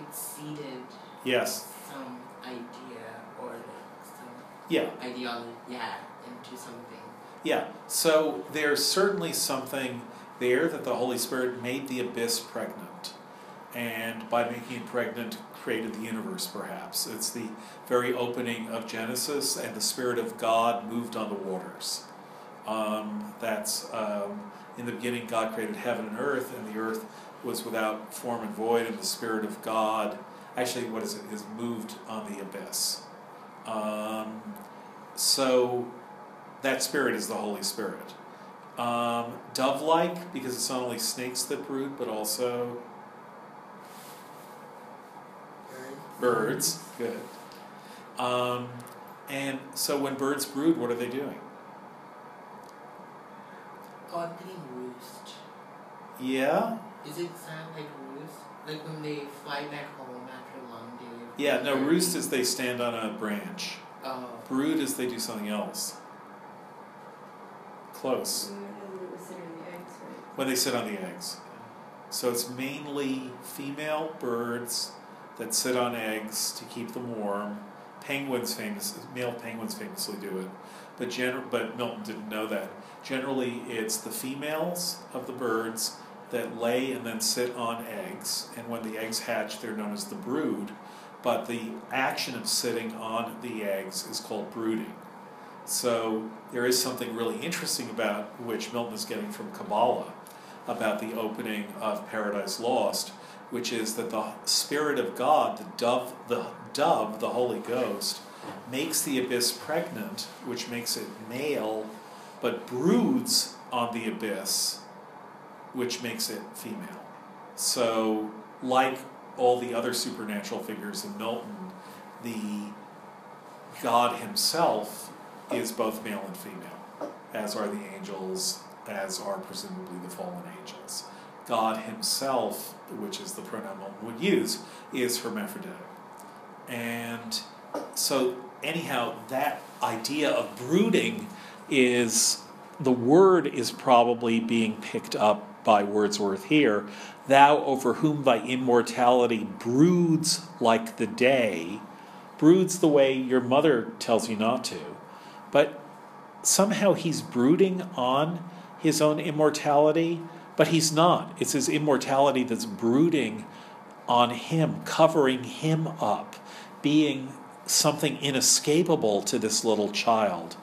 it seeded
yes,
some idea or like some
yeah,
ideology yeah into something.
yeah. So there's certainly something there that the Holy Spirit made the abyss pregnant. And by making it pregnant, created the universe, perhaps. It's the very opening of Genesis, and the Spirit of God moved on the waters. Um, that's um, in the beginning, God created heaven and earth, and the earth was without form and void, and the Spirit of God, actually, what is it, is moved on the abyss. Um, so that Spirit is the Holy Spirit. Um, dove like, because it's not only snakes that brood, but also birds. Good. Um, and so when birds brood, what are they doing?
Oh, I'm roost.
Yeah?
Is it sound like roost? Like when they fly back home after a long day. of
Yeah, no, roost is they stand on a branch.
Oh.
Brood is they do something else. Close.
Usually we sit in the eggs.
When they sit on the eggs. So it's mainly female birds that sit on eggs to keep them warm. Penguins famous male penguins famously do it. But gener- but Milton didn't know that. Generally it's the females of the birds that lay and then sit on eggs and when the eggs hatch they're known as the brood. But the action of sitting on the eggs is called brooding. So there is something really interesting about which Milton is getting from Kabbalah about the opening of Paradise Lost, which is that the Spirit of God, the dove, the dove, the Holy Ghost, makes the abyss pregnant, which makes it male, but broods on the abyss, which makes it female. So, like all the other supernatural figures in Milton, the God Himself is both male and female, as are the angels, as are presumably the fallen angels. God Himself, which is the pronoun Milton would use, is hermaphroditic. And so, anyhow, that idea of brooding is the word is probably being picked up by Wordsworth here. Thou over whom thy immortality broods like the day, broods the way your mother tells you not to, but somehow he's brooding on his own immortality, but he's not. It's his immortality that's brooding on him, covering him up, being something inescapable to this little child.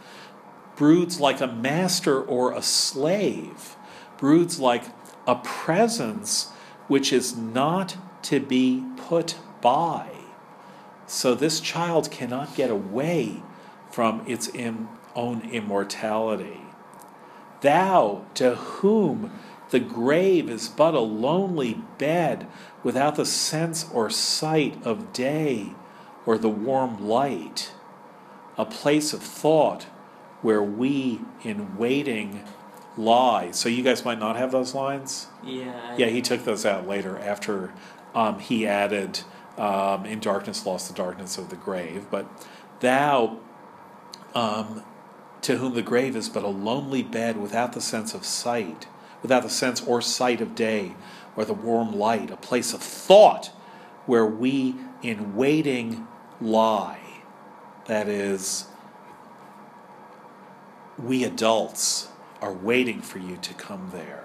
Broods like a master or a slave, broods like a presence which is not to be put by. So this child cannot get away from its im- own immortality. Thou, to whom the grave is but a lonely bed without the sense or sight of day or the warm light, a place of thought where we in waiting lie. So you guys might not have those lines?
Yeah.
Yeah, he took those out later after um, he added um, in darkness lost the darkness of the grave. But thou, um, to whom the grave is but a lonely bed without the sense of sight, without the sense or sight of day, or the warm light, a place of thought where we in waiting lie. That is, we adults are waiting for you to come there.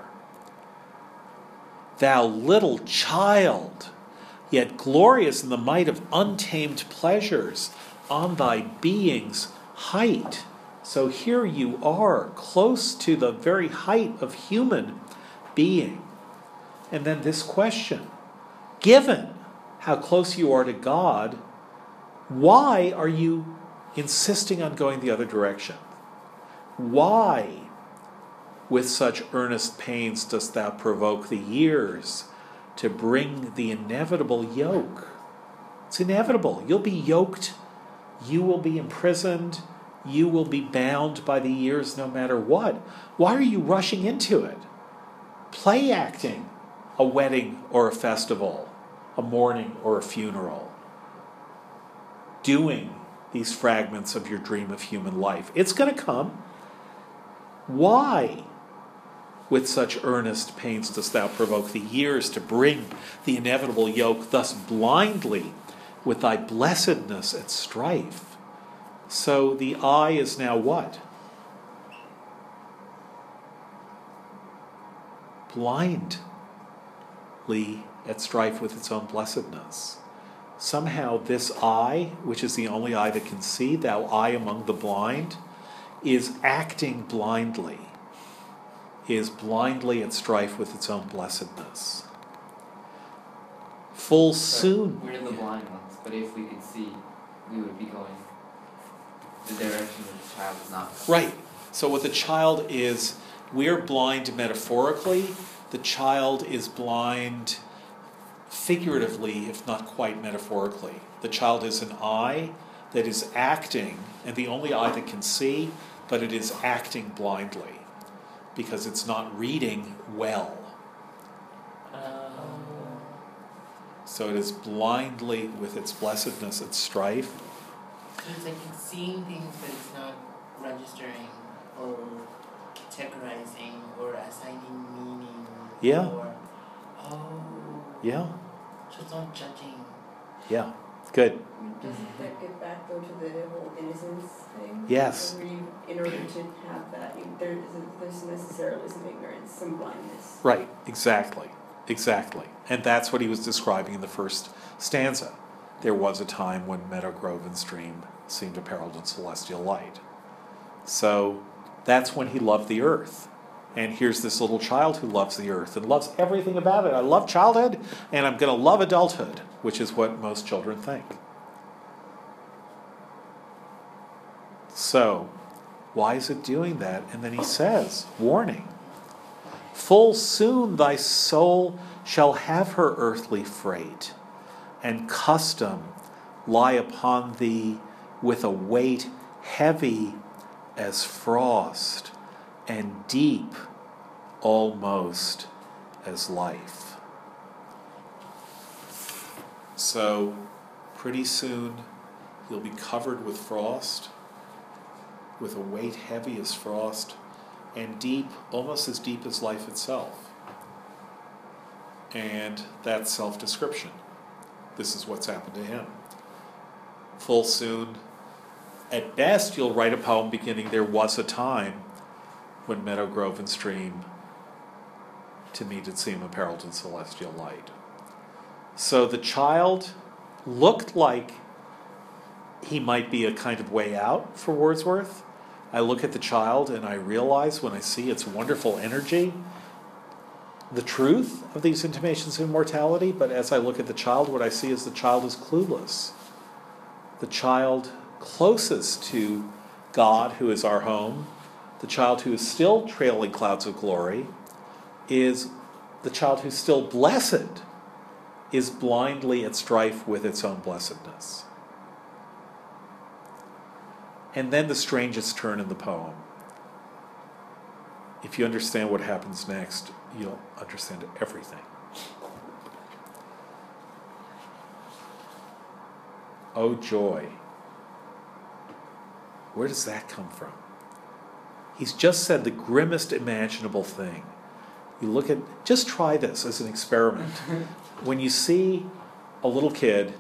Thou little child, yet glorious in the might of untamed pleasures, on thy being's height. So here you are, close to the very height of human being. And then this question given how close you are to God, why are you insisting on going the other direction? Why, with such earnest pains, dost thou provoke the years to bring the inevitable yoke? It's inevitable. You'll be yoked, you will be imprisoned, you will be bound by the years no matter what. Why are you rushing into it? Play acting a wedding or a festival. a mourning or a funeral, doing these fragments of your dream of human life. It's going to come. Why? With such earnest pains dost thou provoke the years to bring the inevitable yoke thus blindly with thy blessedness at strife. So the eye is now what? Blindly at strife with its own blessedness. Somehow, this eye, which is the only eye that can see, thou eye among the blind, is acting blindly, is blindly at strife with its own blessedness. Full soon.
We're in the blind ones, but if we could see, we would be going the direction that the child is not.
Right. So, what the child is, we're blind metaphorically, the child is blind figuratively, if not quite metaphorically. The child is an eye that is acting, and the only eye that can see, but it is acting blindly because it's not reading well.
Um,
So it is blindly with its blessedness at strife.
So it's like it's seeing things but it's not registering or categorizing or assigning meaning.
Yeah.
Or oh
Yeah,
so it's not judging.
yeah, good.
Doesn't that get back though to the whole innocence thing?
Yes.
In order to have that, you, there is there's necessarily some ignorance, some blindness.
Right, exactly, exactly. And that's what he was describing in the first stanza. There was a time when Meadow Grove and Stream seemed apparelled in celestial light. So that's when he loved the earth. And here's this little child who loves the earth and loves everything about it. I love childhood and I'm going to love adulthood, which is what most children think. So, why is it doing that? And then he says, warning. Full soon thy soul shall have her earthly freight, and custom lie upon thee with a weight heavy as frost, and deep almost as life. So, pretty soon you'll be covered with frost, with a weight heavy as frost, and deep, almost as deep as life itself. And that's self description. This is what's happened to him. Full soon, at best, you'll write a poem beginning There was a time when Meadow Grove and Stream to me did seem apparelled in celestial light. So the child looked like he might be a kind of way out for Wordsworth. I look at the child and I realize when I see its wonderful energy, the truth of these intimations of immortality, but as I look at the child, what I see is the child is clueless. The child closest to God, who is our home, the child who is still trailing clouds of glory, is the child who's still blessed, is blindly at strife with its own blessedness. And then the strangest turn in the poem. If you understand what happens next, you'll understand everything. Oh, joy. Where does that come from? He's just said the grimmest imaginable thing. You look at, just try this as an experiment. when you see a little kid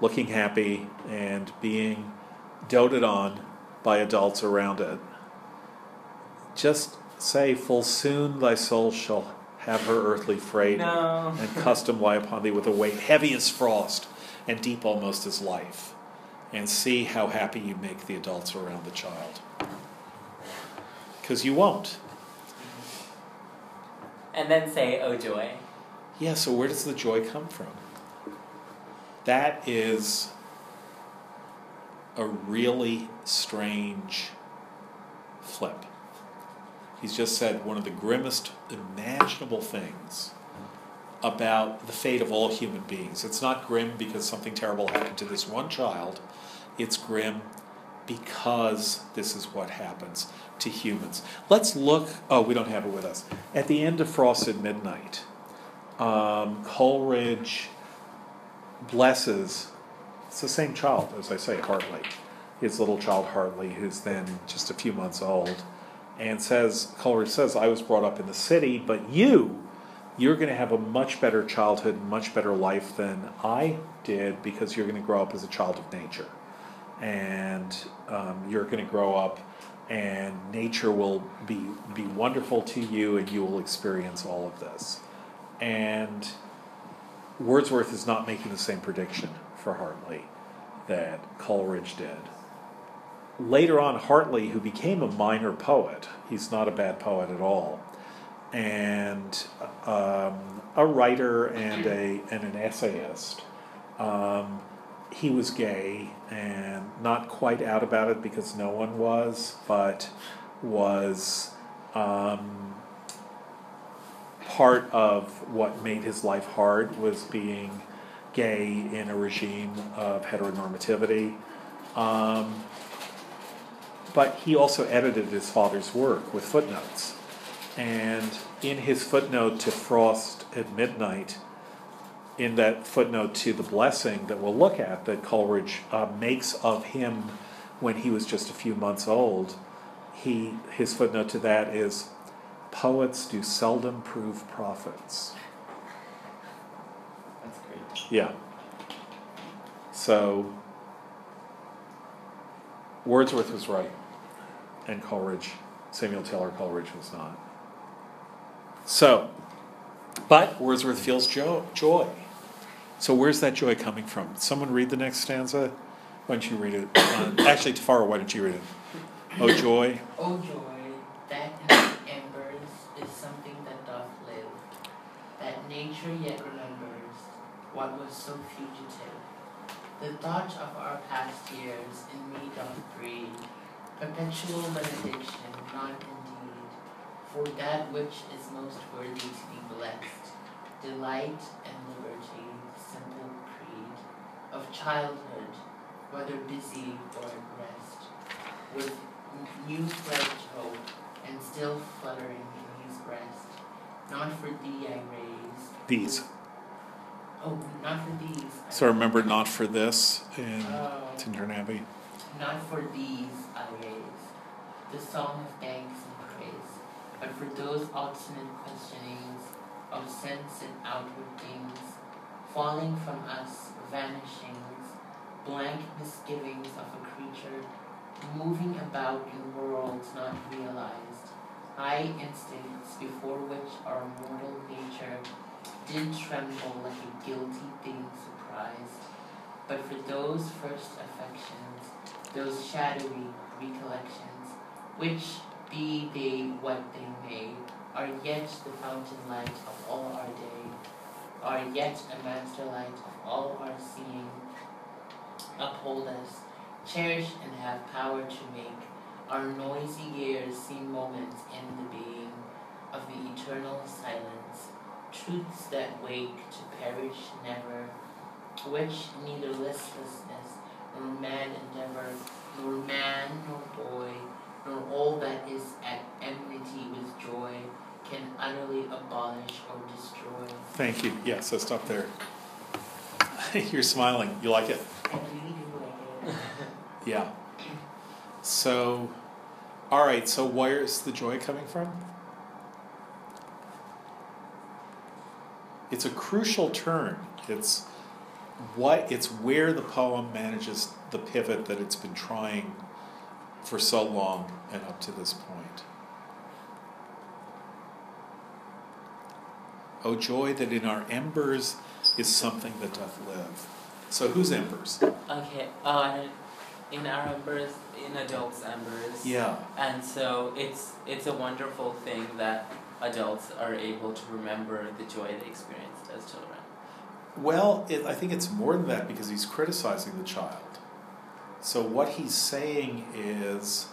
looking happy and being doted on by adults around it, just say, Full soon thy soul shall have her earthly freight,
no.
and custom lie upon thee with a weight heavy as frost and deep almost as life. And see how happy you make the adults around the child. Because you won't.
And then say, oh joy.
Yeah, so where does the joy come from? That is a really strange flip. He's just said one of the grimmest imaginable things about the fate of all human beings. It's not grim because something terrible happened to this one child, it's grim because this is what happens to humans. Let's look, oh, we don't have it with us. At the end of Frost at Midnight, um, Coleridge blesses, it's the same child, as I say, Hartley, his little child Hartley, who's then just a few months old, and says, Coleridge says, I was brought up in the city, but you, you're going to have a much better childhood, much better life than I did because you're going to grow up as a child of nature. And um, you're going to grow up, and nature will be, be wonderful to you, and you will experience all of this. And Wordsworth is not making the same prediction for Hartley that Coleridge did. Later on, Hartley, who became a minor poet, he's not a bad poet at all, and um, a writer and a and an essayist. Um, he was gay and not quite out about it because no one was, but was um, part of what made his life hard was being gay in a regime of heteronormativity. Um, but he also edited his father's work with footnotes. And in his footnote to Frost at Midnight, in that footnote to the blessing that we'll look at, that Coleridge uh, makes of him when he was just a few months old, he his footnote to that is, "Poets do seldom prove prophets."
That's great.
Yeah. So Wordsworth was right, and Coleridge, Samuel Taylor Coleridge was not. So, but Wordsworth feels jo- joy. So where's that joy coming from? Someone read the next stanza. Why don't you read it? Uh, actually, Tafara, why don't you read it? Oh joy.
O joy, that in embers is something that doth live, that nature yet remembers what was so fugitive. The thought of our past years in me doth breed, perpetual benediction, not indeed, for that which is most worthy to be blessed, delight and of childhood, whether busy or at rest, with new fledged hope, and still fluttering in his breast. Not for thee I raise.
These.
Oh, not for these. I
So remember, not for this in
Oh,
Tintern Abbey.
not for these I raise the song of thanks and praise, but for those obstinate questionings of sense and outward things, falling from us, vanishings, blank misgivings of a creature moving about in worlds not realized, high instincts before which our mortal nature did tremble like a guilty thing surprised. But for those first affections, those shadowy recollections, which, be they what they may, are yet the fountain light of all our day, are yet a master light of all our seeing, uphold us, cherish and have power to make our noisy years seem moments in the being of the eternal silence, truths that wake to perish never, which neither listlessness nor man endeavor, nor man nor boy, nor all that is at enmity with joy, can utterly abolish or destroy.
Thank you. Yes, so stop there. You're smiling. You like it?
I really do like it.
Yeah. So, all right. So, where's the joy coming from? It's a crucial turn. It's what it's where the poem manages the pivot that it's been trying for so long and up to this point. Oh joy that in our embers is something that doth live. So whose embers?
Okay. And in our embers, in adults' embers.
Yeah.
And so it's it's a wonderful thing that adults are able to remember the joy they experienced as children.
Well, it, I think it's more than that because he's criticizing the child. So what he's saying is,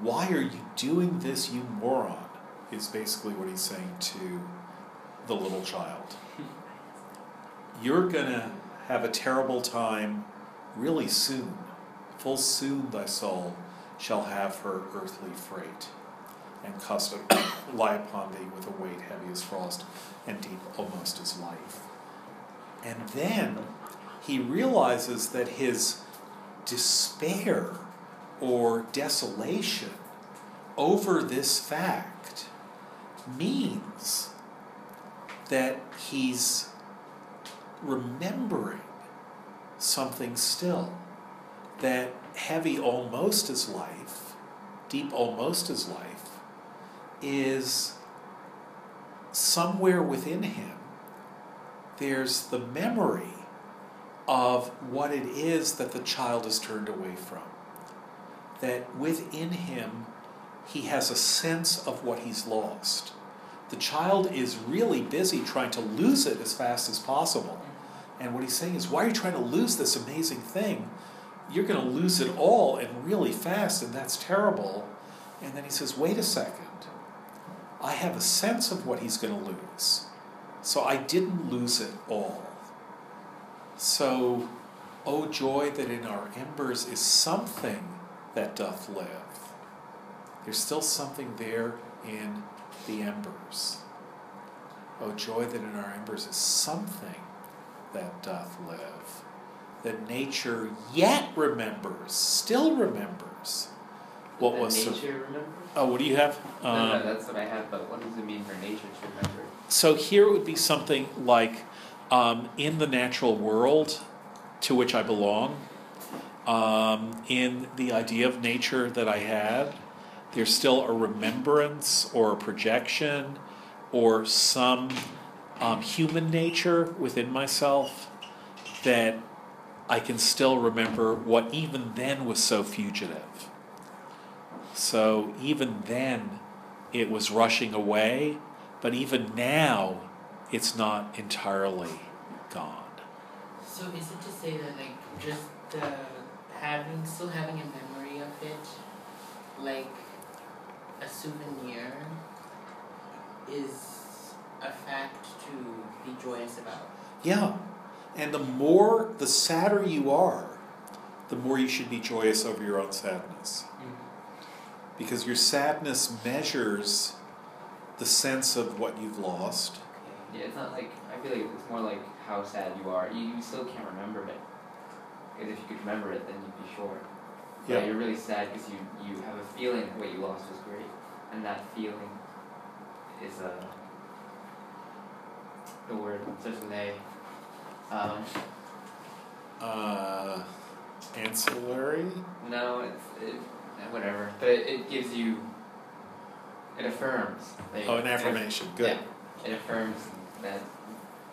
why are you doing this, you moron? Is basically what he's saying to the little child. You're gonna have a terrible time really soon. Full soon thy soul shall have her earthly freight, and custom lie upon thee with a weight heavy as frost and deep almost as life. And then he realizes that his despair or desolation over this fact means that he's remembering something still. That heavy almost as life, deep almost as life, is somewhere within him. There's the memory of what it is that the child is turned away from. That within him, he has a sense of what he's lost. The child is really busy trying to lose it as fast as possible. And what he's saying is, why are you trying to lose this amazing thing? You're going to lose it all and really fast, and that's terrible. And then he says, wait a second. I have a sense of what he's going to lose. So I didn't lose it all. So, oh joy that in our embers is something that doth live. There's still something there in the embers. Oh joy that in our embers is something that doth live. That nature yet remembers, still remembers what
That
was. so-
nature remember?
oh, what do you have?
no,
Um,
no, that's what I have. But what does it mean for nature to remember?
So here it would be something like um, in the natural world to which I belong, um, in the idea of nature that I had, there's still a remembrance or a projection or some um, human nature within myself that I can still remember what even then was so fugitive. So even then, it was rushing away, but even now, it's not entirely gone.
So is it to say that like just having still having a memory of it, like a souvenir, is a fact to be joyous about?
Yeah. And the more, the sadder you are, the more you should be joyous over your own sadness. Mm-hmm. Because your sadness measures the sense of what you've lost.
Yeah, it's not like I feel like it's more like how sad you are. You, you still can't remember it. Because if you could remember it, then you'd be sure.
Yeah.
You're really sad because you you have a feeling what you lost was great, and that feeling is a the word with an A. Um,
Uh, ancillary?
no, it's it, eh, whatever. But it, it gives you. It affirms. Like,
Oh, an
it-
affirmation. Good.
Yeah, it affirms that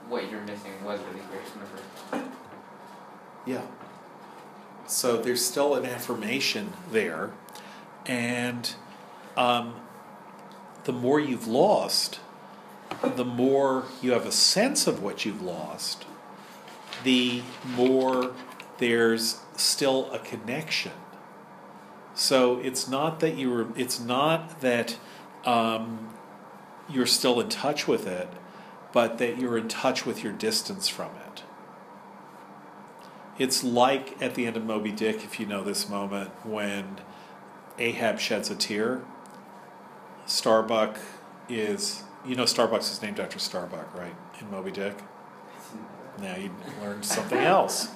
what you're missing was really great in the first.
Yeah. So there's still an affirmation there. And um, the more you've lost, the more you have a sense of what you've lost, the more there's still a connection. So it's not that you were, it's not that um, you're still in touch with it, but that you're in touch with your distance from it. It's like at the end of Moby Dick, if you know this moment, when Ahab sheds a tear. Starbuck is, you know, Starbucks is named after Starbuck, right? In Moby Dick. Now you learned something else.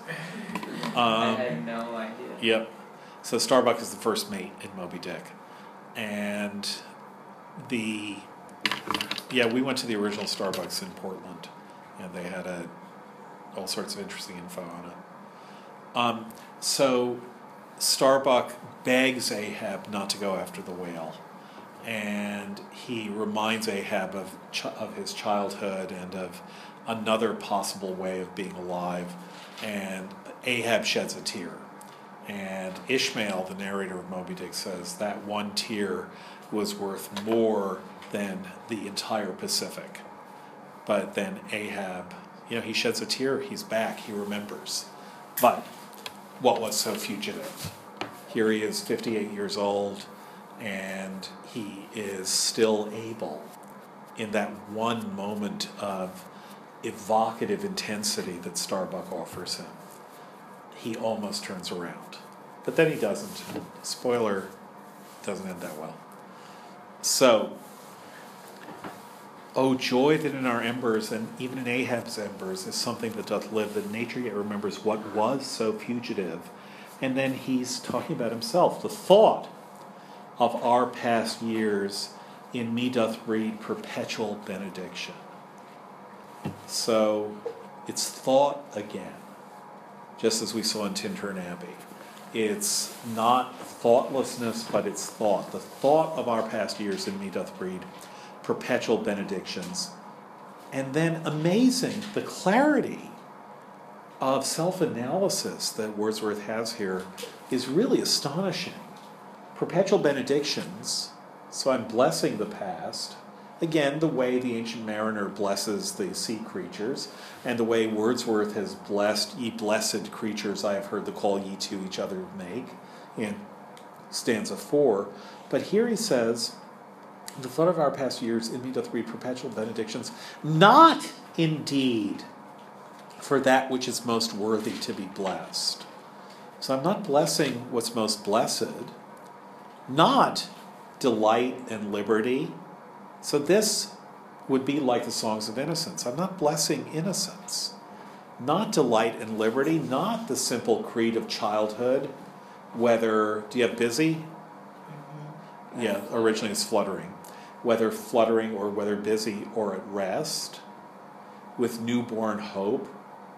I
Um,
had no idea.
Yep. So Starbuck is the first mate in Moby Dick, and the yeah we went to the original Starbucks in Portland, and they had a all sorts of interesting info on it. Um, so Starbuck begs Ahab not to go after the whale, and he reminds Ahab of ch- of his childhood and of another possible way of being alive, and Ahab sheds a tear. And Ishmael, the narrator of Moby Dick, says that one tear was worth more than the entire Pacific. But then Ahab, you know, he sheds a tear, he's back, he remembers. But what was so fugitive? Here he is, 58 years old, and he is still able, in that one moment of evocative intensity that Starbuck offers him, he almost turns around. But then he doesn't. Spoiler, doesn't end that well. So, Oh, joy that in our embers, and even in Ahab's embers, is something that doth live, that nature yet remembers what was so fugitive. And then he's talking about himself. The thought of our past years in me doth breed perpetual benediction. So it's thought again, just as we saw in Tintern Abbey. It's not thoughtlessness, but it's thought. The thought of our past years in me doth breed perpetual benedictions. And then amazing, the clarity of self analysis that Wordsworth has here is really astonishing. Perpetual benedictions, so I'm blessing the past. Again, the way the ancient mariner blesses the sea creatures, and the way Wordsworth has blessed, ye blessed creatures, I have heard the call ye to each other make, in stanza four. But here he says, the thought of our past years in me doth read perpetual benedictions, not indeed for that which is most worthy to be blessed. So I'm not blessing what's most blessed, not delight and liberty. So this would be like the songs of innocence. I'm not blessing innocence, not delight and liberty, not the simple creed of childhood. Whether do you have busy?
Mm-hmm.
Yeah, originally it's fluttering. Whether fluttering or whether busy or at rest, with newborn hope,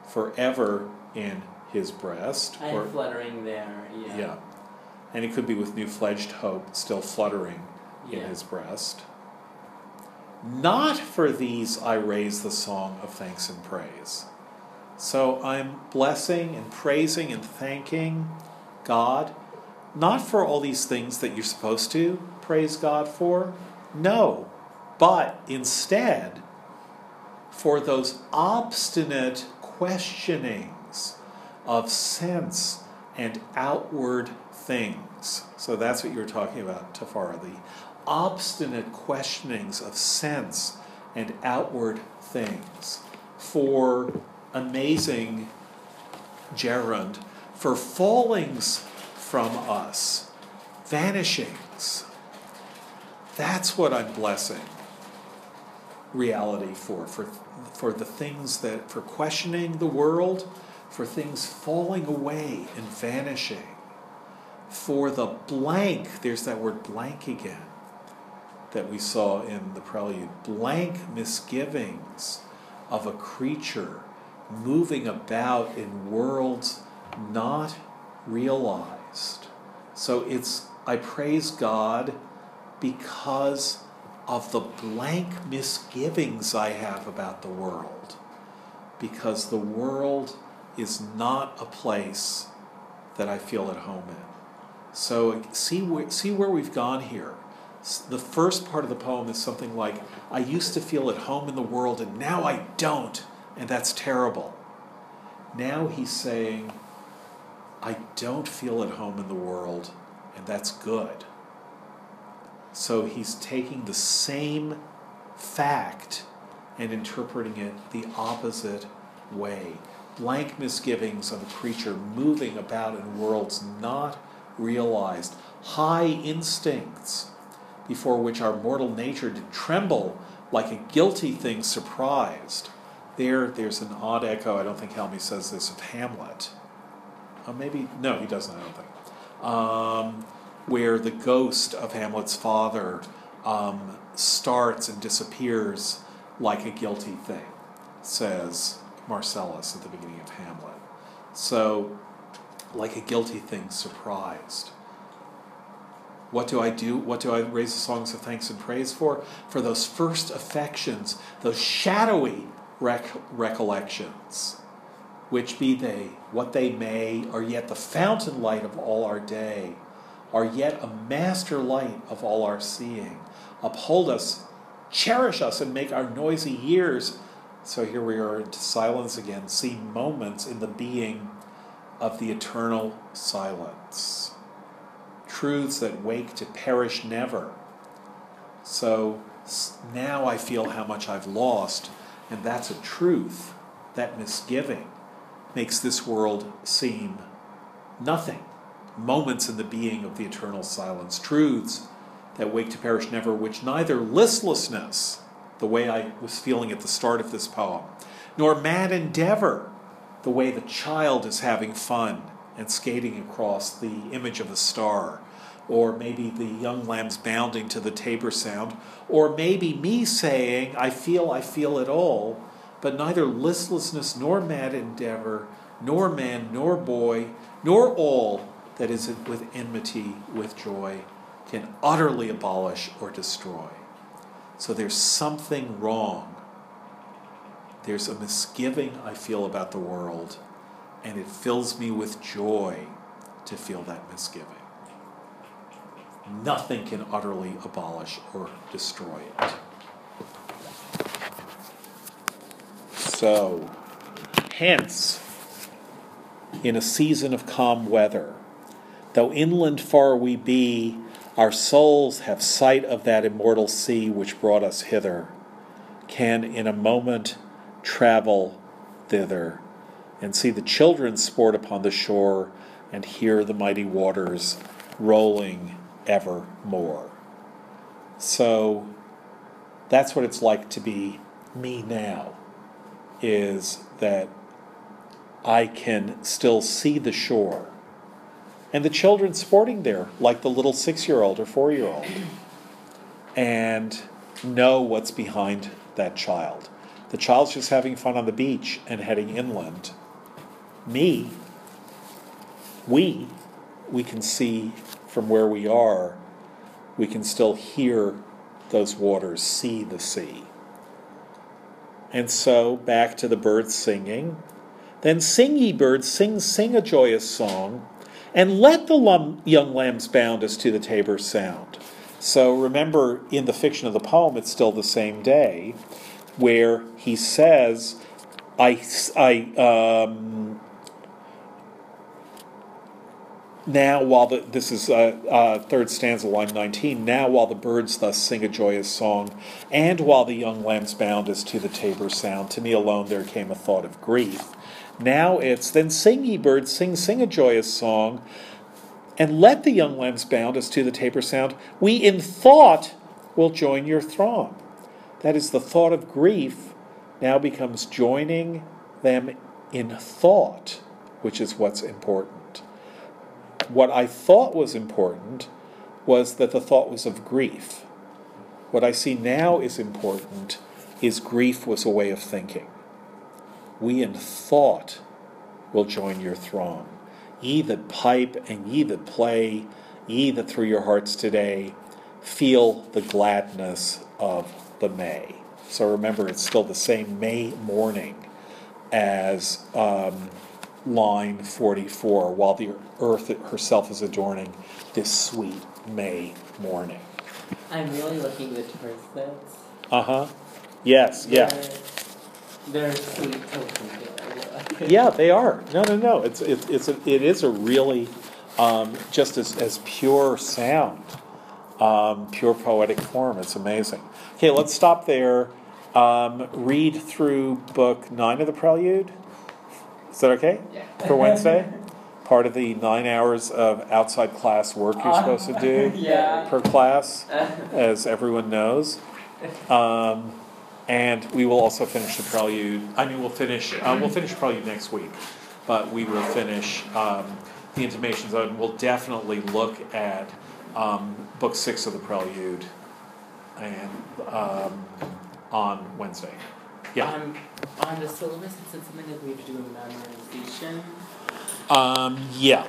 forever in his breast. Or,
fluttering there, yeah.
yeah. And it could be with new fledged hope still fluttering in his breast. Not for these I raise the song of thanks and praise. So I'm blessing and praising and thanking God, not for all these things that you're supposed to praise God for, no, but instead for those obstinate questionings of sense and outward things. So that's what you were talking about, Tafara, the obstinate questionings of sense and outward things. For amazing gerund, for fallings from us, vanishings. That's what I'm blessing reality for, for, for the things that, for questioning the world, for things falling away and vanishing, for the blank, there's that word blank again that we saw in the prelude blank misgivings of a creature moving about in worlds not realized. So it's, I praise God because of the blank misgivings I have about the world. Because the world is not a place that I feel at home in. So see where, see where we've gone here. The first part of the poem is something like, I used to feel at home in the world and now I don't, and that's terrible. Now he's saying, I don't feel at home in the world, and that's good. So he's taking the same fact and interpreting it the opposite way. Blank misgivings of a creature moving about in worlds not realized, high instincts before which our mortal nature did tremble like a guilty thing surprised. There, there's an odd echo. I don't think Helmy says this of Hamlet. Uh, maybe no, he doesn't. I don't think. Um, where the ghost of Hamlet's father um, starts and disappears like a guilty thing, says Marcellus at the beginning of Hamlet. So, like a guilty thing surprised. What do I do? What do I raise the songs of thanks and praise for? For those first affections, those shadowy rec- recollections, which be they what they may, are yet the fountain light of all our day, are yet a master light of all our seeing. Uphold us, cherish us, and make our noisy years. So here we are into silence again, see moments in the being of the eternal silence. Truths that wake to perish never. So now I feel how much I've lost, and that's a truth. That misgiving makes this world seem nothing. Moments in the being of the eternal silence. Truths that wake to perish never, which neither listlessness the way I was feeling at the start of this poem, nor mad endeavor, the way the child is having fun and skating across the image of a star, or maybe the young lambs bounding to the tabor sound, or maybe me saying, I feel, I feel it all, but neither listlessness nor mad endeavor, nor man nor boy, nor all that is with enmity with joy can utterly abolish or destroy. So there's something wrong. There's a misgiving I feel about the world, and it fills me with joy to feel that misgiving. Nothing can utterly abolish or destroy it. So, hence, in a season of calm weather, though inland far we be, our souls have sight of that immortal sea which brought us hither, can in a moment travel thither, and see the children sport upon the shore, and hear the mighty waters rolling evermore. So that's what it's like to be me now, is that I can still see the shore and the children sporting there, like the little six year old or four year old, and know what's behind that child. The child's just having fun on the beach and heading inland. Me, we, we can see from where we are, we can still hear those waters, see the sea. And so back to the birds singing. Then sing, ye birds, sing, sing a joyous song, and let the lum- young lambs bound as to the tabor sound. So remember, in the fiction of the poem, it's still the same day, where he says, I, I, um, now while the, this is uh, uh, third stanza line 19 now while the birds thus sing a joyous song and while the young lambs bound as to the tabor sound to me alone there came a thought of grief now it's then sing ye birds sing sing a joyous song and let the young lambs bound as to the tabor sound we in thought will join your throng that is the thought of grief now becomes joining them in thought which is what's important what I thought was important was that the thought was of grief. What I see now is important is grief was a way of thinking. We in thought will join your throng. Ye that pipe and ye that play, ye that through your hearts today feel the gladness of the May. So remember, it's still the same May morning as um, line 44, while the earth herself is adorning this sweet May morning.
I'm really looking at the sets.
Uh huh. Yes, yeah.
They're, they're sweet tokens.
yeah, they are. No, no, no. It's it's it's a, it is a really um, just as as pure sound, um, pure poetic form. It's amazing. Okay, let's stop there. Um, read through book nine of the Prelude. Is that okay?
Yeah.
For Wednesday? Part of the nine hours of outside class work you're supposed to do
yeah.
per class, as everyone knows. Um, and we will also finish the prelude. I mean, we'll finish. Uh, we'll finish the prelude next week, but we will finish um, the Intimations Ode. We'll definitely look at um, book six of the prelude, and um, on Wednesday. Yeah.
Um, on the syllabus, it said something like we have to do a memorization.
Um, yeah.